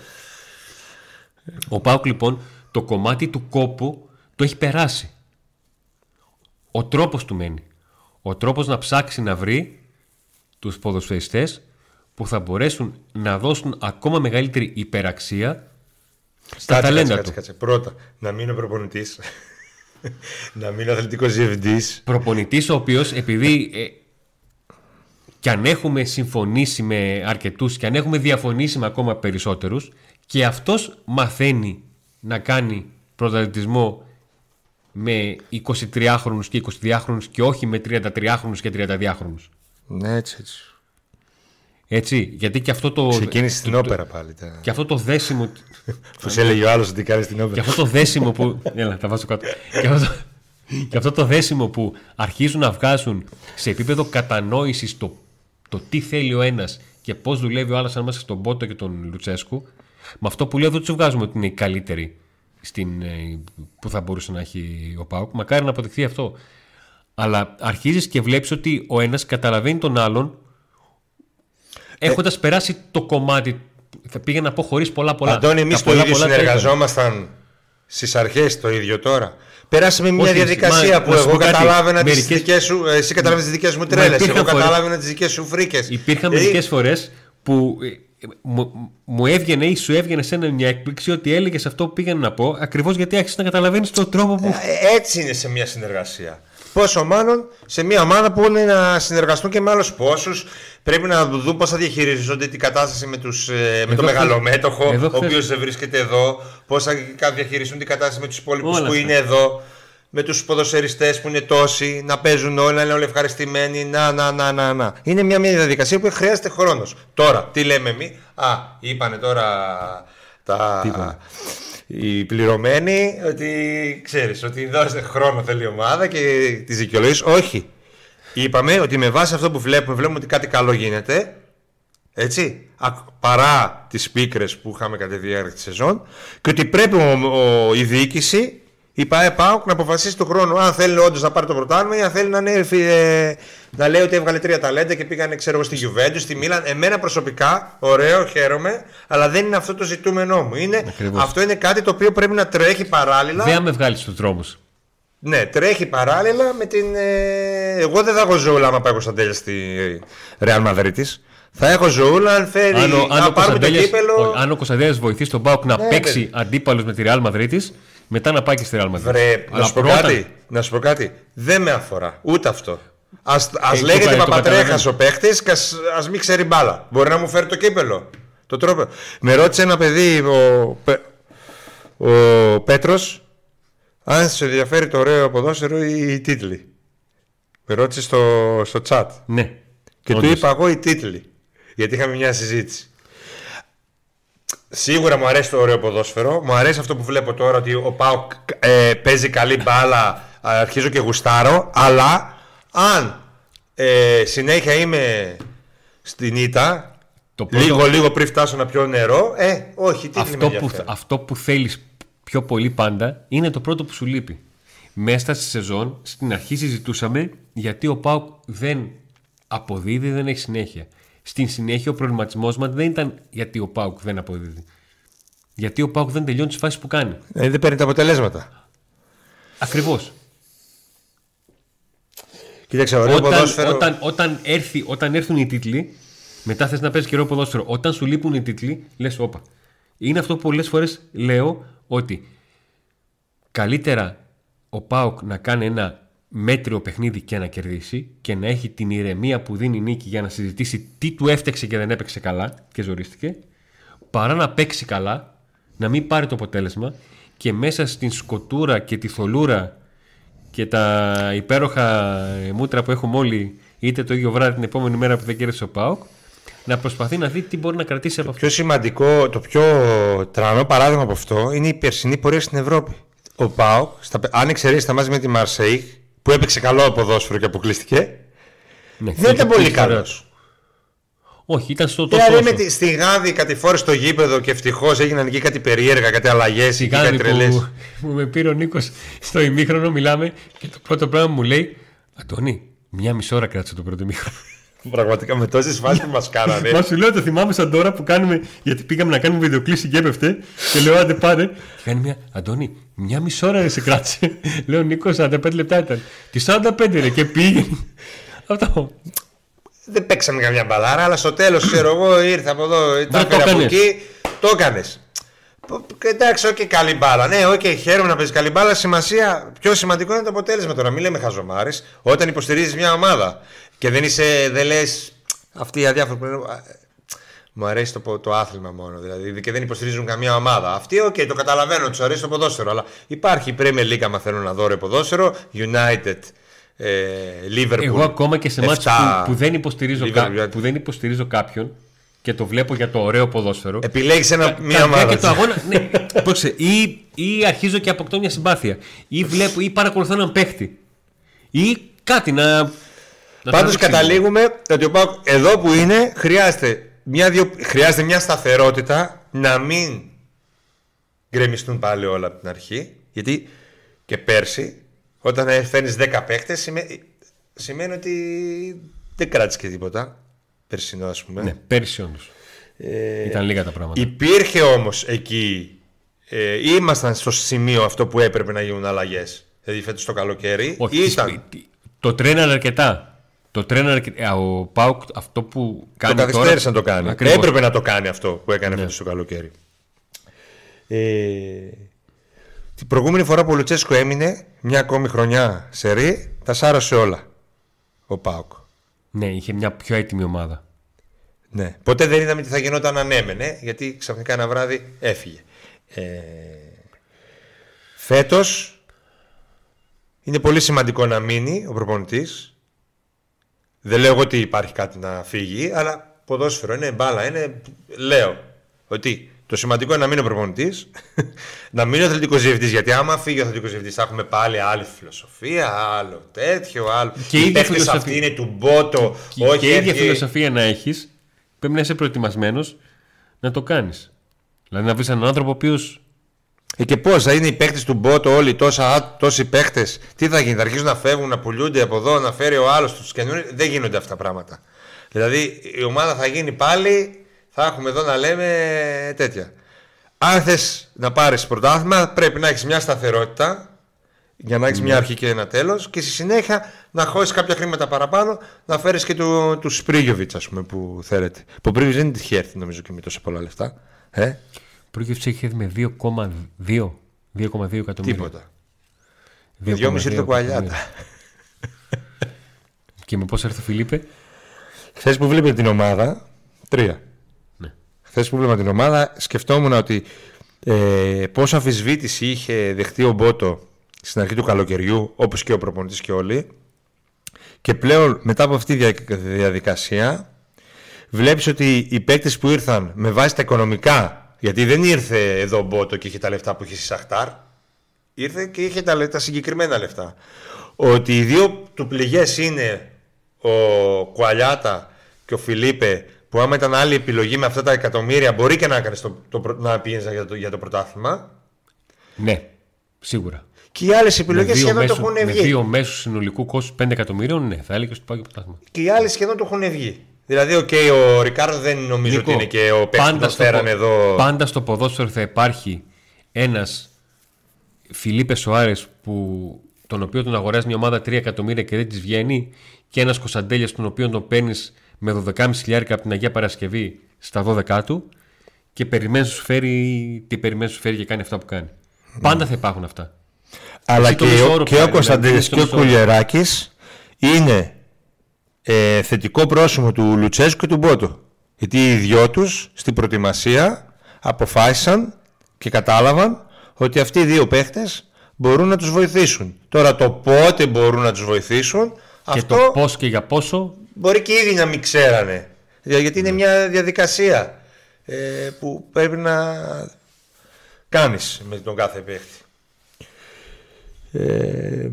Ο Πάουκ λοιπόν το κομμάτι του κόπου το έχει περάσει. Ο τρόπος του μένει. Ο τρόπος να ψάξει να βρει τους ποδοσφαιριστές που θα μπορέσουν να δώσουν ακόμα μεγαλύτερη υπεραξία στα κάτσε, ταλέντα κάτσε, του. Κάτσε, πρώτα, να μην προπονητής να μείνω αθλητικός διευθυντής. Προπονητής ο οποίος επειδή ε, και αν έχουμε συμφωνήσει με αρκετούς και αν έχουμε διαφωνήσει με ακόμα περισσότερους και αυτός μαθαίνει να κάνει πρωταθλητισμό με 23χρονους και 22χρονους και όχι με 33χρονους και 32χρονους. Ναι, έτσι, έτσι. Έτσι, γιατί και αυτό το, Ξεκίνησε στην όπερα πάλι. Τα... και αυτό το δέσιμο Που σε έλεγε ο άλλος ότι κάνει στην Και όπερα. αυτό το δέσιμο που. Έλα, τα βάζω κάτω. και, αυτό το... και αυτό το δέσιμο που αρχίζουν να βγάζουν σε επίπεδο κατανόησης το, το τι θέλει ο ένας και πώς δουλεύει ο άλλος ανάμεσα στον Πότο και τον Λουτσέσκου, με αυτό που λέω δεν τους βγάζουμε ότι είναι οι καλύτεροι στην, ε, που θα μπορούσε να έχει ο Πάουκ. Μακάρι να αποδειχθεί αυτό. Αλλά αρχίζεις και βλέπεις ότι ο ένας καταλαβαίνει τον άλλον έχοντας περάσει το κομμάτι. Θα πήγα να πω χωρίς πολλά πολλά. Αντώνη, εμείς Τα το πολλά ίδιο πολλά τα είχαμε. συνεργαζόμασταν στις αρχές το ίδιο τώρα. Περάσαμε μια Όχι, διαδικασία μα- που να σου εγώ πω κάτι. καταλάβαινα τις Μερικές- δικές σου. Εσύ καταλάβαινες τις δικές μου τρέλες. υπήρχαν Εγώ φορές- καταλάβαινα τις δικές σου φρίκες. Υπήρχαν μερικές φορές που ε, μου, μου έβγαινε ή σου έβγαινε σε ένα μια έκπληξη ότι έλεγες αυτό που πήγαινε να πω ακριβώς γιατί άρχισε να καταλαβαίνεις τον τρόπο που. Ε, Έτσι είναι σε μια συνεργασία. Πόσο μάλλον σε μια ομάδα που είναι να συνεργαστούν και με άλλους πόσους. Πρέπει να δουν πώς θα διαχειριζόνται την κατάσταση με, τους, ε, με το χθες- μεγαλομέτωχο, εδώ ο χθες- οποίος δεν βρίσκεται εδώ. Πώς θα διαχειριστούν την κατάσταση με τους υπόλοιπους Όλα που αυτά. είναι εδώ. Με τους ποδοσφαιριστές που είναι τόσοι, να παίζουν όλα, να είναι όλοι ευχαριστημένοι. Να, να, να, να, να. Είναι μια, μια διαδικασία που χρειάζεται χρόνος. Τώρα, τι λέμε εμείς; Α, είπανε τώρα τα, είπανε; Οι πληρωμένοι ότι ξέρεις ότι δώστε χρόνο θέλει η ομάδα και τις δικαιολογίες. Όχι. Είπαμε ότι με βάση αυτό που βλέπουμε βλέπουμε ότι κάτι καλό γίνεται έτσι α- παρά τις πίκρες που είχαμε κατά τη διάρκεια της σεζόν και ότι πρέπει ο, ο- η διοίκηση η ΠΑΕ ΠΑΟΚ να αποφασίσει τον χρόνο. Αν θέλει όντως να πάρει το πρωτάθλημα ή αν θέλει να, είναι, ε, να λέει ότι έβγαλε τρία ταλέντα και πήγανε ξέρω, εγώ, στη Juventus, στη Μίλαν. Εμένα προσωπικά, ωραίο, χαίρομαι, αλλά δεν είναι αυτό το ζητούμενό μου. Είναι, Ακριβώς. αυτό είναι κάτι το οποίο πρέπει να τρέχει παράλληλα. Δεν θα με βγάλεις στους δρόμους. Ναι, τρέχει παράλληλα με την. ε, Εγώ δεν θα έχω ζωούλα άμα πάει ο Κωνσταντέλια στη Real Madrid. Θα έχω ζωούλα αν θέλει Αν ο, αν να ο πάρουμε το Κωνσταντέλιας- κύπελο. όχι, αν ο Κωνσταντέλιας βοηθήσει τον Πάουκ να Ναι, παίξει παιδί. αντίπαλου με τη Real Madrid, μετά να πάει και στη Real Madrid. Βρε, να Αλλά σου, πω πρώτα- κάτι, να σου πω κάτι. Δεν με αφορά. Ούτε αυτό. Ας, ας Ε, το λέγεται κα- το Παπατρέχας καταλαβαίνω. ο παίχτης και ας, ας μην ξέρει μπάλα. Μπορεί να μου φέρει το κύπελο. Το τρόπο. Με ρώτησε ένα παιδί, ο, Πε- ο Πέτρος, αν σε ενδιαφέρει το ωραίο ποδόσφαιρο ή οι τίτλοι. Με ρώτησε στο, στο chat. Ναι. Και του Όντως. είπα εγώ οι τίτλοι. Γιατί είχαμε μια συζήτηση. Σίγουρα μου αρέσει το ωραίο ποδόσφαιρο. Μου αρέσει αυτό που βλέπω τώρα ότι ο Πάουκ ε, παίζει καλή μπάλα. ε, Αρχίζω και γουστάρω. Αλλά αν ε, συνέχεια είμαι στην ήττα, Το πρώτο- λίγο λίγο πριν φτάσω να πιω νερό, ε, όχι, τι αυτό, που, αυτό που θέλεις πιο πολύ πάντα είναι το πρώτο που σου λείπει. μέσα στη σεζόν, στην αρχή συζητούσαμε γιατί ο Πάουκ δεν αποδίδει, δεν έχει συνέχεια. Στην συνέχεια ο προβληματισμός μας δεν ήταν γιατί ο Πάουκ δεν αποδίδει. Γιατί ο Πάουκ δεν τελειώνει τις φάσεις που κάνει. Ε, δεν παίρνει τα αποτελέσματα. Ακριβώς. Κοίταξε, ωραίο Όταν, ποδόσφαιρο. όταν, όταν, έρθει, όταν έρθουν οι τίτλοι, μετά θες να παίζεις καιρό ποδόσφαιρο. Όταν σου λείπουν οι τίτλοι, λες, όπα. Είναι αυτό που πολλές φορές λέω ότι καλύτερα ο Πάουκ να κάνει ένα μέτριο παιχνίδι και να κερδίσει και να έχει την ηρεμία που δίνει η νίκη για να συζητήσει τι του έφταξε και δεν έπαιξε καλά και ζορίστηκε, παρά να παίξει καλά, να μην πάρει το αποτέλεσμα και μέσα στην σκοτούρα και τη θολούρα και τα υπέροχα μούτρα που έχουμε όλοι είτε το ίδιο βράδυ την επόμενη μέρα που δεν κέρδισε ο ΠΑΟΚ να προσπαθεί να δει τι μπορεί να κρατήσει από αυτό. πιο σημαντικό, το πιο τρανό παράδειγμα από αυτό είναι η περσινή πορεία στην Ευρώπη. Ο Πάοκ, στα, αν εξαιρέσεις τα μάτια με τη Μαρσέη, που έπαιξε καλό ποδόσφαιρο και αποκλείστηκε, Ναι, δεν ήταν πολύ καλά. καλός. Όχι, ήταν στο τόσο. Δηλαδή με τη, στη Γάδη κατηφόρησε στο γήπεδο και ευτυχώς έγιναν εκεί κάτι περίεργα, κάτι αλλαγές ή κάτι Σιγάνι τρελές. που, που με πήρε ο Νίκος στο ημίχρονο, μιλάμε και το πρώτο πράγμα που μου λέει Αντώνη, μια μισή ώρα κράτησε το πρώτο ημίχρονο. Πραγματικά με τόσες φάσεις που μας κάνανε. Μα σου λέω το θυμάμαι σαν τώρα που κάνουμε, γιατί πήγαμε να κάνουμε βιντεοκλήση και έπεφτε. Και λέω άντε πάρε. Και κάνει μια, Αντώνη, μια μισή ώρα ρε σε κράτησε. λέω Νίκος, 45 λεπτά ήταν. Τη 45 ρε και πήγε. Αυτό. Δεν παίξαμε καμιά μπαλάρα, αλλά στο τέλος ξέρω εγώ ήρθα από εδώ, τα το έφερα από έκανες. εκεί, το έκανες. Εντάξει, οκ, καλή μπάλα. Ναι, οκ, χαίρομαι να παίζεις καλή μπάλα. Σημασία, πιο σημαντικό είναι το αποτέλεσμα τώρα. Μην λέμε χαζομάρες. Όταν υποστηρίζεις μια ομάδα και δεν είσαι, δεν λες. Αυτή η αδιάφορη που είναι. «Α, Μου αρέσει το, το άθλημα μόνο. Δηλαδή και δεν υποστηρίζουν καμία ομάδα. Αυτοί, οκ, το καταλαβαίνω, τους αρέσει το ποδόσφαιρο. Αλλά υπάρχει η Premier League, άμα θέλουν να δουν ρε ποδόσφαιρο. United, ε, Liverpool. Εγώ ακόμα και σε μάτς 7, που, που, δεν υποστηρίζω Liverpool, κα- United. που δεν υποστηρίζω κάποιον και το βλέπω για το ωραίο ποδόσφαιρο. Επιλέγεις ένα, μια Κατά τη ομάδα. διάρκεια του αγώνα, ναι, πρόσεξε, ή, ή αρχίζω και αποκτώ μια συμπάθεια. Ή βλέπω ή παρακολουθώ έναν παίχτη. Ή κάτι να. να Πάντως τραβήξει. καταλήγουμε ότι ο Πάουκ εδώ που είναι χρειάζεται μια, δύο, χρειάζεται μια σταθερότητα να μην γκρεμιστούν πάλι όλα από την αρχή. Γιατί και πέρσι, όταν φέρνεις 10 παίχτε, σημαίνει ότι δεν κράτησε και τίποτα. Περσινό, ας πούμε. Ναι, πέρυσι όντως. Ε, Ήταν λίγα τα πράγματα. Υπήρχε όμως εκεί. Ε, ήμασταν στο σημείο αυτό που έπρεπε να γίνουν αλλαγές. Δηλαδή φέτος το καλοκαίρι. Όχι, ήταν. Το τρέναρε αρκετά. Το τρέναρε αρκετά. Ε, Ο Πάουκ αυτό που Το κάνει. τώρα- καθυστέρησε να το κάνει. Ακριβώς. Έπρεπε να το κάνει αυτό που έκανε φέτος το καλοκαίρι. Ε, την προηγούμενη φορά που ο Λουτσέσκο έμεινε μια ακόμη χρονιά σε ρί, τα σάρωσε όλα. Ο Πάουκ. Ναι, είχε μια πιο έτοιμη ομάδα. Ναι. Ποτέ δεν είδαμε τι θα γινόταν αν έμενε, γιατί ξαφνικά ένα βράδυ έφυγε. Ε, φέτος είναι πολύ σημαντικό να μείνει ο προπονητής. Δεν λέω εγώ ότι υπάρχει κάτι να φύγει, αλλά ποδόσφαιρο είναι μπάλα. Είναι, λέω ότι το σημαντικό είναι να μείνει ο προπονητής, να μείνει ο αθλητικός διευθυντής. Γιατί άμα φύγει ο αθλητικός διευθυντής, θα έχουμε πάλι άλλη φιλοσοφία, άλλο τέτοιο, άλλο. Και η Οι ίδια παίκτες φιλοσοφία- αυτοί είναι του μπότο. Και, όχι, και η ίδια έρχεται- φιλοσοφία να έχεις, πρέπει να είσαι προετοιμασμένος να το κάνεις. Δηλαδή να βρεις έναν άνθρωπο ο οποίο. Ε, και πώς, θα είναι οι παίκτες του Μπότο όλοι, τόσα, α- τόσοι παίκτες; Τι θα γίνει, θα αρχίσουν να φεύγουν, να πουλούνται από εδώ, να φέρει ο άλλος τους καινούριου. Δεν γίνονται αυτά τα πράγματα. Δηλαδή η ομάδα θα γίνει πάλι, θα έχουμε εδώ να λέμε τέτοια. Αν θες να πάρεις πρωτάθλημα, πρέπει να έχεις μια σταθερότητα για να έχεις μια αρχή και ένα τέλος και στη συνέχεια να χώσεις κάποια χρήματα παραπάνω να φέρεις και του, του Σπρίγιοβιτς, ας πούμε, που θέλετε. Που ο Σπρίγιοβιτς δεν είχε έρθει νομίζω και με τόσα πολλά λεφτά. Ε, Πρόκειται έχει έρθει με 2,2 2,2 εκατομμύρια. τίποτα. 2,2 Δυόμιση ήρθε ο εκατομμύρια. Κουαλιάτα. Και με πόσο έρθει ο Φιλίπε; Χθε που βλέπετε την ομάδα. Τρία. Ναι. Χθες που βλέπα την ομάδα, σκεφτόμουν ότι ε, πόσο αμφισβήτηση είχε δεχτεί ο Μπότο στην αρχή του καλοκαιριού, όπως και ο προπονητής και όλοι. Και πλέον μετά από αυτή τη δια- διαδικασία, βλέπεις ότι οι παίκτες που ήρθαν με βάση τα οικονομικά, γιατί δεν ήρθε εδώ ο Μπότο και είχε τα λεφτά που είχε στη Σαχτάρ, ήρθε και είχε τα, λε- τα συγκεκριμένα λεφτά. Ότι οι δύο του πληγές είναι ο Κουαλιάτα και ο Φιλίπε που άμα ήταν άλλη επιλογή με αυτά τα εκατομμύρια μπορεί και να, έκανες το, το, πρω- να πήγαινες για το, για το πρωτάθλημα. Ναι, σίγουρα. Και οι άλλες Με επιλογές δύο, σχεδόν το μέσου, έχουν με βγει. δύο μέσους συνολικού κόστου 5 εκατομμυρίων, ναι, θα έλεγες ότι πάει και πρωτάθλημα. Και οι άλλοι σχεδόν το έχουν βγει. Δηλαδή, οκ, ο Ρικάρδο δεν νομίζω Νίκο, ότι είναι και ο παίκτης που τον στο, φέραμε πο- εδώ. πάντα στο ποδόσφαιρο θα υπάρχει ένας Φιλίπε Σοάρες που τον οποίο τον αγοράζει μια ομάδα 3 εκατομμύρια και δεν της βγαίνει και ένας Κωνσταντέλιας τον οποίο τον παίρνεις με 12,5 χιλιάρικα από την Αγία Παρασκευή στα 12 του και περιμένει να σου φέρει τι περιμένει να σου φέρει και κάνει αυτά που κάνει. Πάντα θα υπάρχουν αυτά. Αλλά Εσύ το και, μισό ο, όρο και ο πάρε, Κωνσταντέλης δηλαδή, και ο στο μισό όρο. Κουλιεράκης είναι ε, θετικό πρόσημο του Λουτσέσκου και του Μπότο. Γιατί οι δυο τους στην προετοιμασία αποφάσισαν και κατάλαβαν ότι αυτοί οι δύο παίχτες μπορούν να τους βοηθήσουν. Τώρα το πότε μπορούν να τους βοηθήσουν Και αυτό το πώς και για πόσο μπορεί και ήδη να μην ξέρανε. Για- Γιατί είναι μια διαδικασία ε, που πρέπει να κάνεις με τον κάθε παίχτη. Ε,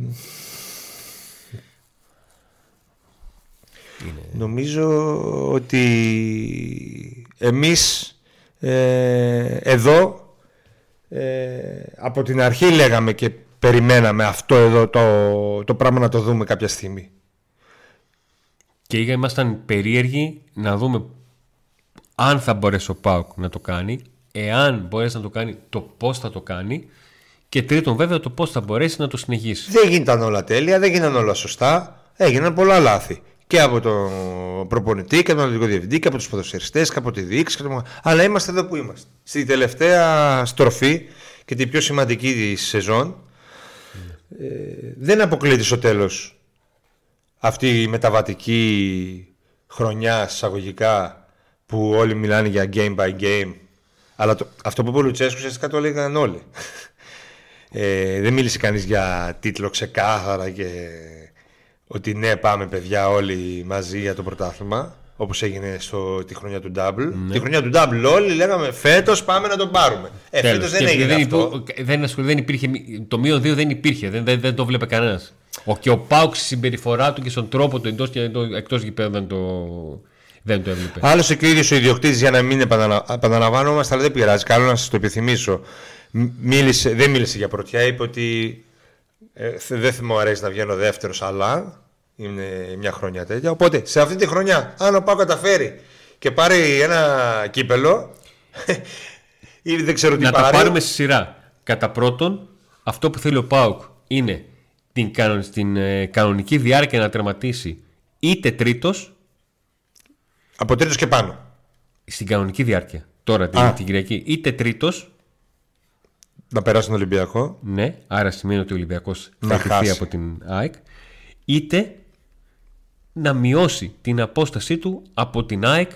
Νομίζω ότι εμείς ε, εδώ ε, από την αρχή λέγαμε και περιμέναμε αυτό εδώ το, το πράγμα να το δούμε κάποια στιγμή. Και ήμασταν περίεργοι να δούμε αν θα μπορέσει ο Πάουκ να το κάνει, εάν μπορέσει να το κάνει, το πώς θα το κάνει. Και τρίτον, βέβαια, το πώς θα μπορέσει να το συνεχίσει. Δεν γίνονταν όλα τέλεια, δεν γίνανε όλα σωστά. Έγιναν πολλά λάθη. Και από τον προπονητή και από τον αθλητικό διευθυντή και από τους ποδοσφαιριστές και από τη διοίκηση. και το- Αλλά είμαστε εδώ που είμαστε. Στη τελευταία στροφή και την πιο σημαντική της σεζόν, ε, δεν αποκλείεται στο τέλος αυτή η μεταβατική χρονιά εισαγωγικά που όλοι μιλάνε για game by game. Αλλά το, αυτό που είπε ο Λουτσέσκου ουσιαστικά το έλεγαν όλοι. Ε, δεν μίλησε κανείς για τίτλο ξεκάθαρα και ότι ναι πάμε παιδιά όλοι μαζί για το πρωτάθλημα όπως έγινε στο, τη χρονιά του Double. Τη χρονιά του Double όλοι λέγαμε φέτος πάμε να τον πάρουμε. Ε, Τέλος. φέτος δεν Και έγινε δεν, αυτό. υπο- δεν, ασχολ- δεν υπήρχε, το μείον 2 δεν υπήρχε, δεν, δεν, δεν το βλέπε κανένας. Ο, και ο Πάουκ στη συμπεριφορά του και στον τρόπο του εντός και εκτός γηπέδου δεν το, δεν το έβλεπε. Άλλωστε και ο ίδιος ο ιδιοκτήτης, για να μην επαναλα... επαναλαμβάνομαστε, αλλά δεν πειράζει. Καλό να σας το επιθυμίσω. Μ- Μίλησε, δεν μίλησε για πρωτιά, είπε ότι ε, θε- δεν μου αρέσει να βγαίνω δεύτερος, αλλά είναι μια χρονιά τέτοια. Οπότε σε αυτή τη χρονιά, αν ο Πάο καταφέρει και πάρει ένα κύπελο, ή δεν ξέρω τι να πάρει. τα πάρουμε στη σειρά. Κατά πρώτον, αυτό που θέλει ο Πάουκ είναι την, κανον- στην ε, κανονική διάρκεια να τερματίσει είτε τρίτος Από τρίτος και πάνω. στην κανονική διάρκεια. Τώρα την, Α. την Κυριακή, είτε τρίτο, Να περάσει τον Ολυμπιακό. ναι, άρα σημαίνει ότι ο Ολυμπιακός θα Να χυθεί χάσει. από την ΑΕΚ, είτε να μειώσει την απόστασή του από την ΑΕΚ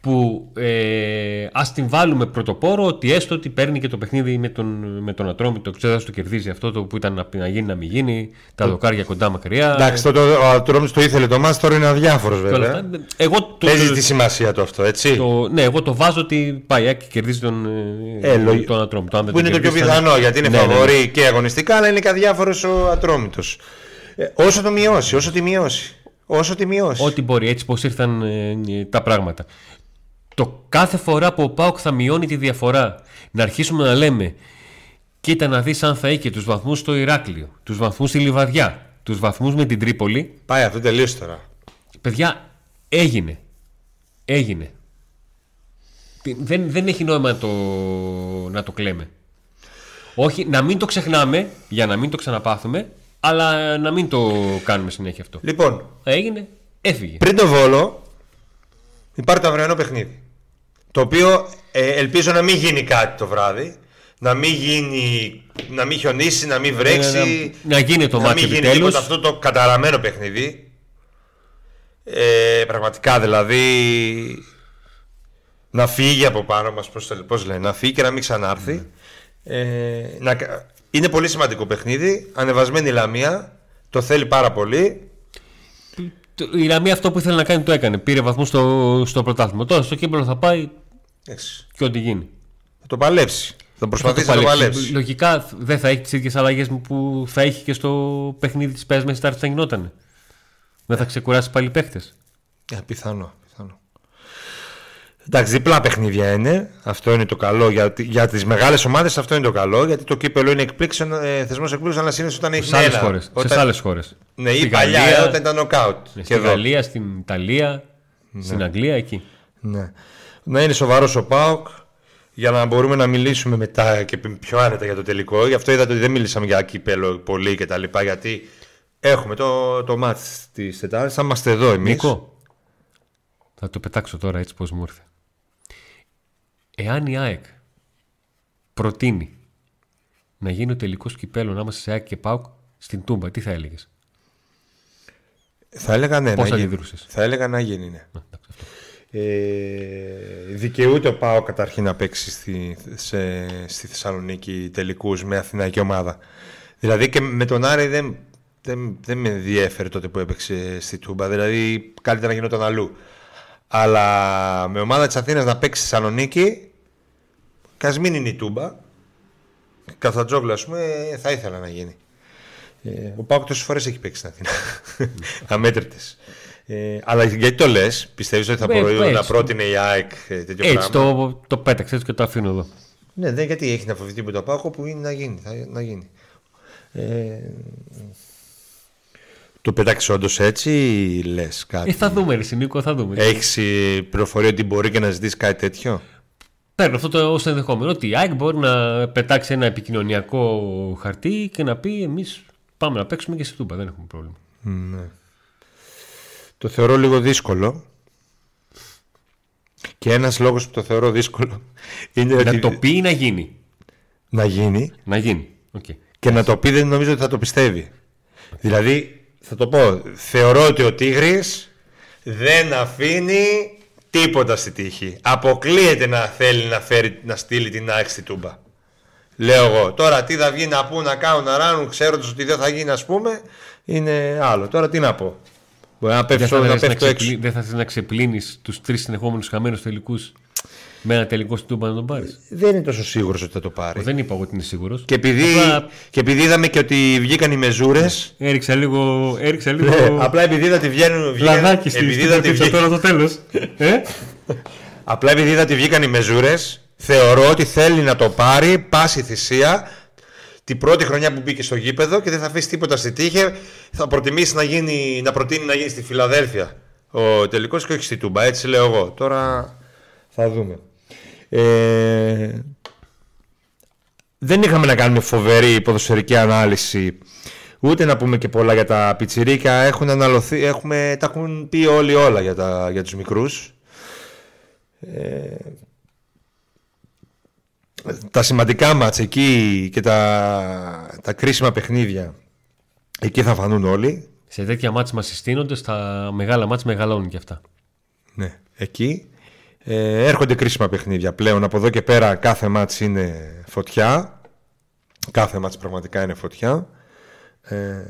που ε, ας την βάλουμε πρωτοπόρο ότι έστω ότι παίρνει και το παιχνίδι με τον, με τον Ατρόμητο ξέρω θα το κερδίζει αυτό το που ήταν να, να γίνει να μην γίνει τα δοκάρια κοντά μακριά Εντάξει, το, το, ο Ατρόμητος το ήθελε το μάτς, τώρα είναι αδιάφορος και όλα βέβαια. αυτά. εγώ το, Παίζει τη σημασία του αυτό, έτσι. το, ναι, εγώ το βάζω ότι πάει η ΑΕΚ και κερδίζει τον, Ε, ε, λογι- τον Ατρόμητο Αν δεν Που τον είναι το πιο κερδίσει, θα πιθανό γιατί είναι Ναι, ναι, ναι. φαβορή και αγωνιστικά, αλλά είναι και αδιάφορος ο Ατρόμητος. όσο το μειώσει, όσο τη μειώσει. Όσο τη μειώσει. Ό,τι μπορεί, έτσι πως ήρθαν ε, ε, τα πράγματα. Το κάθε φορά που ο Πάοκ θα μειώνει τη διαφορά, να αρχίσουμε να λέμε κοίτα να δεις αν θα είχε τους βαθμούς στο Ηράκλειο, τους βαθμούς στη Λιβαδιά, τους βαθμούς με την Τρίπολη, Πάει αυτό τελείωσε τώρα. παιδιά έγινε. Έγινε. Τι- Δεν, δεν έχει νόημα να το, να το κλαίμε. Όχι, να μην το ξεχνάμε για να μην το ξαναπάθουμε, αλλά να μην το κάνουμε συνέχεια αυτό. Λοιπόν, Έγινε, έφυγε. πριν το βόλο, υπάρχει το αυριανό παιχνίδι. Το οποίο ε, ελπίζω να μην γίνει κάτι το βράδυ. Να μην γίνει, να μην χιονίσει, να μην βρέξει. να, να γίνει το να μάτι μην γίνει επιτέλους. τίποτα αυτό το καταραμένο παιχνίδι. Ε, πραγματικά δηλαδή να φύγει από πάνω μας πώς, το- πώς λένε, να φύγει και να μην ξανάρθει ε, να, κα- είναι πολύ σημαντικό παιχνίδι ανεβασμένη η Λαμία το θέλει πάρα πολύ Το- Η Λαμία αυτό που ήθελε να κάνει το έκανε. Πήρε βαθμού στο, στο πρωτάθλημα. Τώρα στο κύπελο θα πάει Εντάξει, και ό,τι γίνει. θα το παλέψει θα προσπαθήσει Θα να το παλέψει. παλέψει Λογικά δεν θα έχεις τις ίδιες αλλαγές που θα έχει και στο παιχνίδι της ΠΕΣ μέσα θα γινόταν. Δεν θα ξεκουράσει πάλι παίχτες. Ε, πιθανό, πιθανό. Εντάξει, διπλά παιχνίδια είναι. Αυτό είναι το καλό. Για, για τις μεγάλες ομάδες αυτό είναι το καλό. Γιατί το κύπελο είναι εκπλήξεων, ε, θεσμός εκπλήξεων, αλλά συνήθως όταν έχει Σε άλλες ένα. χώρες. Όταν... Σε άλλες χώρες. Ναι, ή παλιά, ε, όταν ήταν νοκάουτ. Και Στην εδώ. Γαλλία, στην Ιταλία, στην Αγγλία, εκεί. Ναι. Να είναι σοβαρός ο Πάοκ για να μπορούμε να μιλήσουμε μετά και πιο άνετα για το τελικό. Γι' αυτό είδατε ότι δεν μίλησαμε για κύπελο πολύ και τα λοιπά, γιατί έχουμε το, το μάτς της Τετάρτης, θα είμαστε εδώ εμείς. Νίκο, θα το πετάξω τώρα έτσι πώς μου ήρθε. Εάν η ΑΕΚ προτείνει να γίνει ο τελικός κυπέλο ανάμεσα σε ΑΕΚ και ΠΑΟΚ στην Τούμπα, τι θα έλεγες; Θα έλεγα ναι, Πώς να γίνει. αντιδρούσες; Θα έλεγα να γίνει, ναι. Να, εντάξει, αυτό. Ε, δικαιούται ο Πάο καταρχήν να παίξει στη, σε, στη Θεσσαλονίκη τελικούς με αθηναϊκή ομάδα. Δηλαδή και με τον Άρη δεν, δεν, δεν με ενδιέφερε τότε που έπαιξε στη Τούμπα. Δηλαδή καλύτερα να γινόταν αλλού. Αλλά με ομάδα της Αθήνας να παίξει στη Θεσσαλονίκη, κας μην είναι η Τούμπα. Καθατζόγλου, ας πούμε, θα ήθελα να γίνει. Ε, ο Πάοκ τόσες φορές έχει παίξει στην Αθήνα. Αμέτρητες. Ε, αλλά γιατί το λες, πιστεύεις ότι θα Ε, μπορούσε έτσι. να πρότεινε η ΑΕΚ ε, τέτοιο Έτσι πράγμα; το, το πέταξε έτσι και το αφήνω εδώ. Ναι, δεν γιατί έχει να φοβηθεί με το Πάοκ που είναι να γίνει. Θα, να γίνει. Ε, το πέταξες όντως έτσι ή λες κάτι; Ε, θα δούμε, ρε Νίκο, θα δούμε. Έχεις πληροφορία ότι μπορεί και να ζητήσεις κάτι τέτοιο; Παίρνω αυτό το ως ενδεχόμενο ότι η ΑΕΚ μπορεί να πετάξει ένα επικοινωνιακό χαρτί και να πει εμείς πάμε να παίξουμε και σε Τούμπα, δεν έχουμε πρόβλημα. Ναι. Το θεωρώ λίγο δύσκολο. Και ένας λόγος που το θεωρώ δύσκολο είναι ότι Να το πει ή να γίνει; να γίνει Να γίνει. Okay. και να το πει δεν νομίζω ότι θα το πιστεύει. Δηλαδή, θα το πω, θεωρώ ότι ο Τίγρης δεν αφήνει τίποτα στη τύχη. Αποκλείεται να θέλει να, φέρει, να στείλει την ΑΕΚ στη Τούμπα. Λέω εγώ. Τώρα τι θα βγει να πούν, να κάνουν, να ράνουν, ξέροντας ότι δεν θα γίνει, ας πούμε, είναι άλλο. Τώρα τι να πω. Μπορεί να Δεν πέφτω, θα, να θες να, πέφτω έξω. ξεπλύνει, δεν θα θες να ξεπλύνεις τους τρεις συνεχόμενους χαμένους τελικούς με ένα τελικό στην Τούμπα να τον πάρεις. Δεν είναι τόσο σίγουρος ότι θα το πάρει. Δεν είπα εγώ ότι είναι σίγουρος. Και επειδή, Απλά και επειδή είδαμε και ότι βγήκαν οι μεζούρε. έριξα λίγο, έριξα λίγο Ναι, απλά επειδή είδα ότι βγαίνουν. βγήκαν- λαδάκι στη επειδή στην είδα ότι πίτσα βγήκαν- τώρα το τέλος. ε; Απλά επειδή είδα ότι βγήκαν οι μεζούρες, θεωρώ ότι θέλει να το πάρει πάση θυσία την πρώτη χρονιά που μπήκε στο γήπεδο και δεν θα αφήσει τίποτα στη τύχη. Θα προτιμήσει να, γίνει, να προτείνει να γίνει στη Φιλαδέλφια ο τελικός και όχι στη Τούμπα. Έτσι λέω εγώ. Τώρα θα δούμε. Ε, δεν είχαμε να κάνουμε φοβερή ποδοσφαιρική ανάλυση ούτε να πούμε και πολλά για τα πιτσιρίκια έχουν αναλωθεί, έχουμε, τα έχουν πει όλοι όλα για, τα, για τους μικρούς τα σημαντικά μάτς εκεί και τα, τα κρίσιμα παιχνίδια εκεί θα φανούν όλοι. Σε τέτοια μάτς μας συστήνονται, στα μεγάλα μάτς μεγαλώνουν και αυτά. Ναι, εκεί. Ε, έρχονται κρίσιμα παιχνίδια πλέον. Από εδώ και πέρα κάθε μάτς είναι φωτιά. Κάθε μάτς πραγματικά είναι φωτιά. Ε,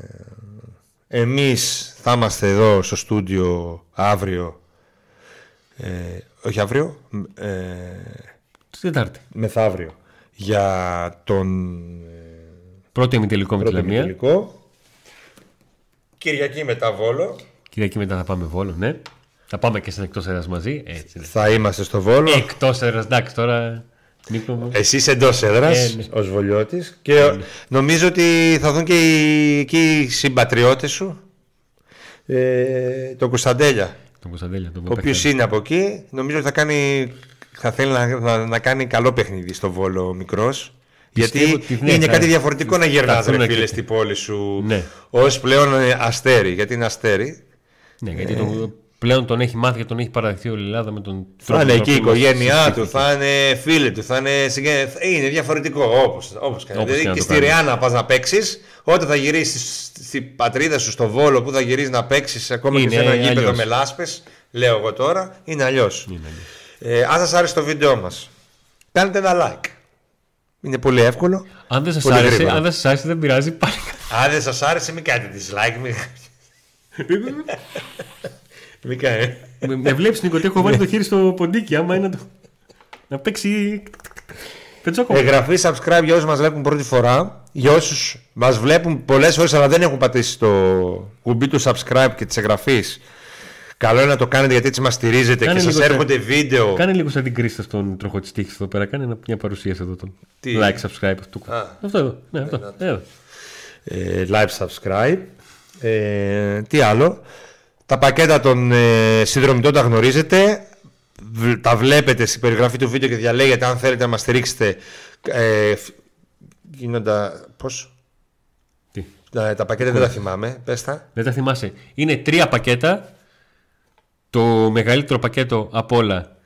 εμείς θα είμαστε εδώ στο στούντιο αύριο. Ε, όχι αύριο. Ε, Στην Τετάρτη. μεθαύριο. Για τον ε, Πρώτο ημιτελικό με τη πρώτο Λαμία. ημιτελικό. Κυριακή μετά Βόλο. Κυριακή μετά θα πάμε Βόλο, ναι. Θα πάμε και στην εκτός έδρας μαζί. Έτσι. είναι. Θα είμαστε στο Βόλο. Εκτός έδρας, εντάξει τώρα. Νίκο μου. Εσύ είσαι εντός έδρα Ε, ναι. ως Βολιώτης. Και νομίζω ότι θα δουν και οι, εκεί οι συμπατριώτες σου. Ε, τον Κωνσταντέλια. Τον Κωνσταντέλια, τον Ο οποίος παίκτη. είναι από εκεί. Νομίζω ότι θα, κάνει, θα θέλει να, να, να κάνει καλό παιχνίδι στο Βόλο ο μικρός. Γιατί Πιστεύω ότι, ναι, είναι θα- κάτι διαφορετικό να γυρνάς σταθούν ρε και- φίλε στην πόλη σου Ναι. ως πλέον ε, αστέρι. Γιατί είναι αστέρι. Ναι, γιατί τον, πλέον τον έχει μάθει και τον έχει παραδεχθεί όλη η Ελλάδα με τον Θα τρόπο είναι εκεί η που μας οικογένειά του, συστήθηκε. θα είναι φίλοι του, θα είναι. συγγε- θα- Είναι διαφορετικό όπως, όπως κάνει. Όπως Δηλαδή και να και το στη κάνει. Ριάννα πας να παίξεις, όταν θα γυρίσεις στην πατρίδα σου στο Βόλο που θα γυρίσεις να παίξεις ακόμα και Είναι σε ένα γήπεδο αλλιώς. με λάσπες, λέω εγώ τώρα, είναι αλλιώς. Είναι αλλιώς. Ε, αν σας άρεσε το βίντεο μας, κάντε ένα like. Είναι πολύ εύκολο. Αν δεν σας Πολύ άρεσε, γρήγορα. αν δεν σας άρεσε δεν πειράζει πάλι. Αν δεν σας άρεσε, μην κάνετε dislike. Μην, μην κάνετε. με, με βλέπεις Νίκο ότι έχω βάλει το χέρι στο ποντίκι άμα είναι να, το... να παίξει πετσόκο. Εγγραφή, subscribe για όσους μας βλέπουν πρώτη φορά. Για όσους μας βλέπουν πολλές φορές αλλά δεν έχουν πατήσει το κουμπί του subscribe και της εγγραφής. Καλό είναι να το κάνετε γιατί έτσι μας στηρίζετε Κάνε και λίγο σα σε- έρχονται βίντεο. Κάνε λίγο σαν την Κρίστα στον τροχό της τύχης εδώ πέρα. Κάνε ένα- μια παρουσίαση εδώ. Τον. Τι; Like, subscribe. Αυτό, Α. αυτό εδώ. Ναι, αυτό. Εδώ. ε, live subscribe. Ε, τι άλλο. Τα πακέτα των ε, συνδρομητών τα γνωρίζετε. Β- Τα βλέπετε στην περιγραφή του βίντεο και διαλέγετε αν θέλετε να μας στηρίξετε. Ε, φ- γίνοντα... Πώς; Τι; Τα, τα πακέτα δεν τα θυμάμαι. Πες τα. Δεν τα θυμάσαι. Είναι τρία πακέτα. Το μεγαλύτερο πακέτο απ' όλα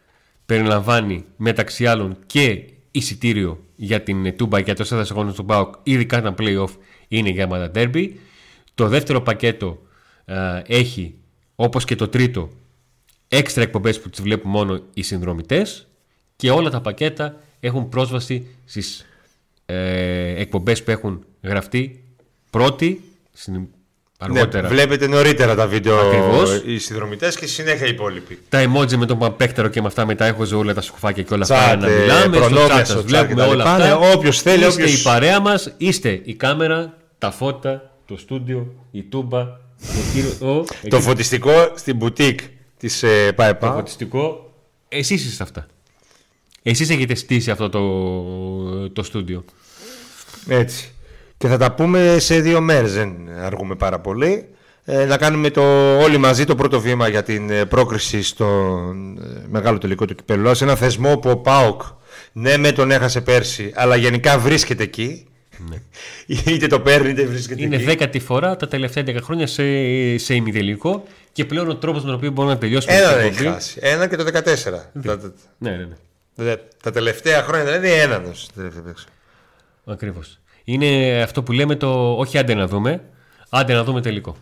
περιλαμβάνει μεταξύ άλλων και εισιτήριο για την Τούμπα για το έδρας αγώνας του ΠΑΟΚ, ειδικά τα playoff είναι γεμάτα derby. Το δεύτερο πακέτο α, έχει, όπως και το τρίτο, έξτρα εκπομπές που τις βλέπουν μόνο οι συνδρομητές και όλα τα πακέτα έχουν πρόσβαση στις ε, εκπομπές που έχουν γραφτεί πρώτη, στην, αργότερα. Ναι, βλέπετε νωρίτερα τα βίντεο Ακριβώς. οι συνδρομητές και συνέχεια οι υπόλοιποι. τα emoji με τον παπέκτερο και με αυτά μετά έχω όλα τα σκουφάκια και όλα Chat, αυτά να ε, μιλάμε. Στο προνόμια chat στο σας chat βλέπουμε κτλ. όλα αυτά. Ναι, όποιος θέλει, Είστε όποιος- η παρέα μας, είστε η κάμερα, τα φώτα, το στούντιο, η τούμπα, το, κύριο, ο, Το φωτιστικό στην μπουτίκ της ε, το ΠΑΕΠΑ. φωτιστικό. Εσείς είστε αυτά. Εσείς έχετε στήσει αυτό το, το στούντιο. Έτσι. Και θα τα πούμε σε δύο μέρες, δεν αργούμε πάρα πολύ. Ε, να κάνουμε το, όλοι μαζί το πρώτο βήμα για την ε, πρόκριση στον ε, μεγάλο τελικό του κυπέλου. Σε ένα θεσμό που ο ΠΑΟΚ, ναι με τον έχασε πέρσι, αλλά γενικά βρίσκεται εκεί. είτε το παίρνει είτε βρίσκεται Είναι εκεί. δέκατη φορά τα τελευταία 10 χρόνια σε, σε ημιτελικό και πλέον ο τρόπος με τον οποίο μπορούμε να τελειώσουμε Ένα την δεν εκπομπή- έχει χάσει. Ένα και το 14. τα, τα- Ναι, ναι, ναι. τα- τα τελευταία χρόνια δηλαδή έναν ως τελευταία παίξη. Ακριβώς. Είναι αυτό που λέμε το όχι άντε να δούμε, άντε να δούμε τελικό.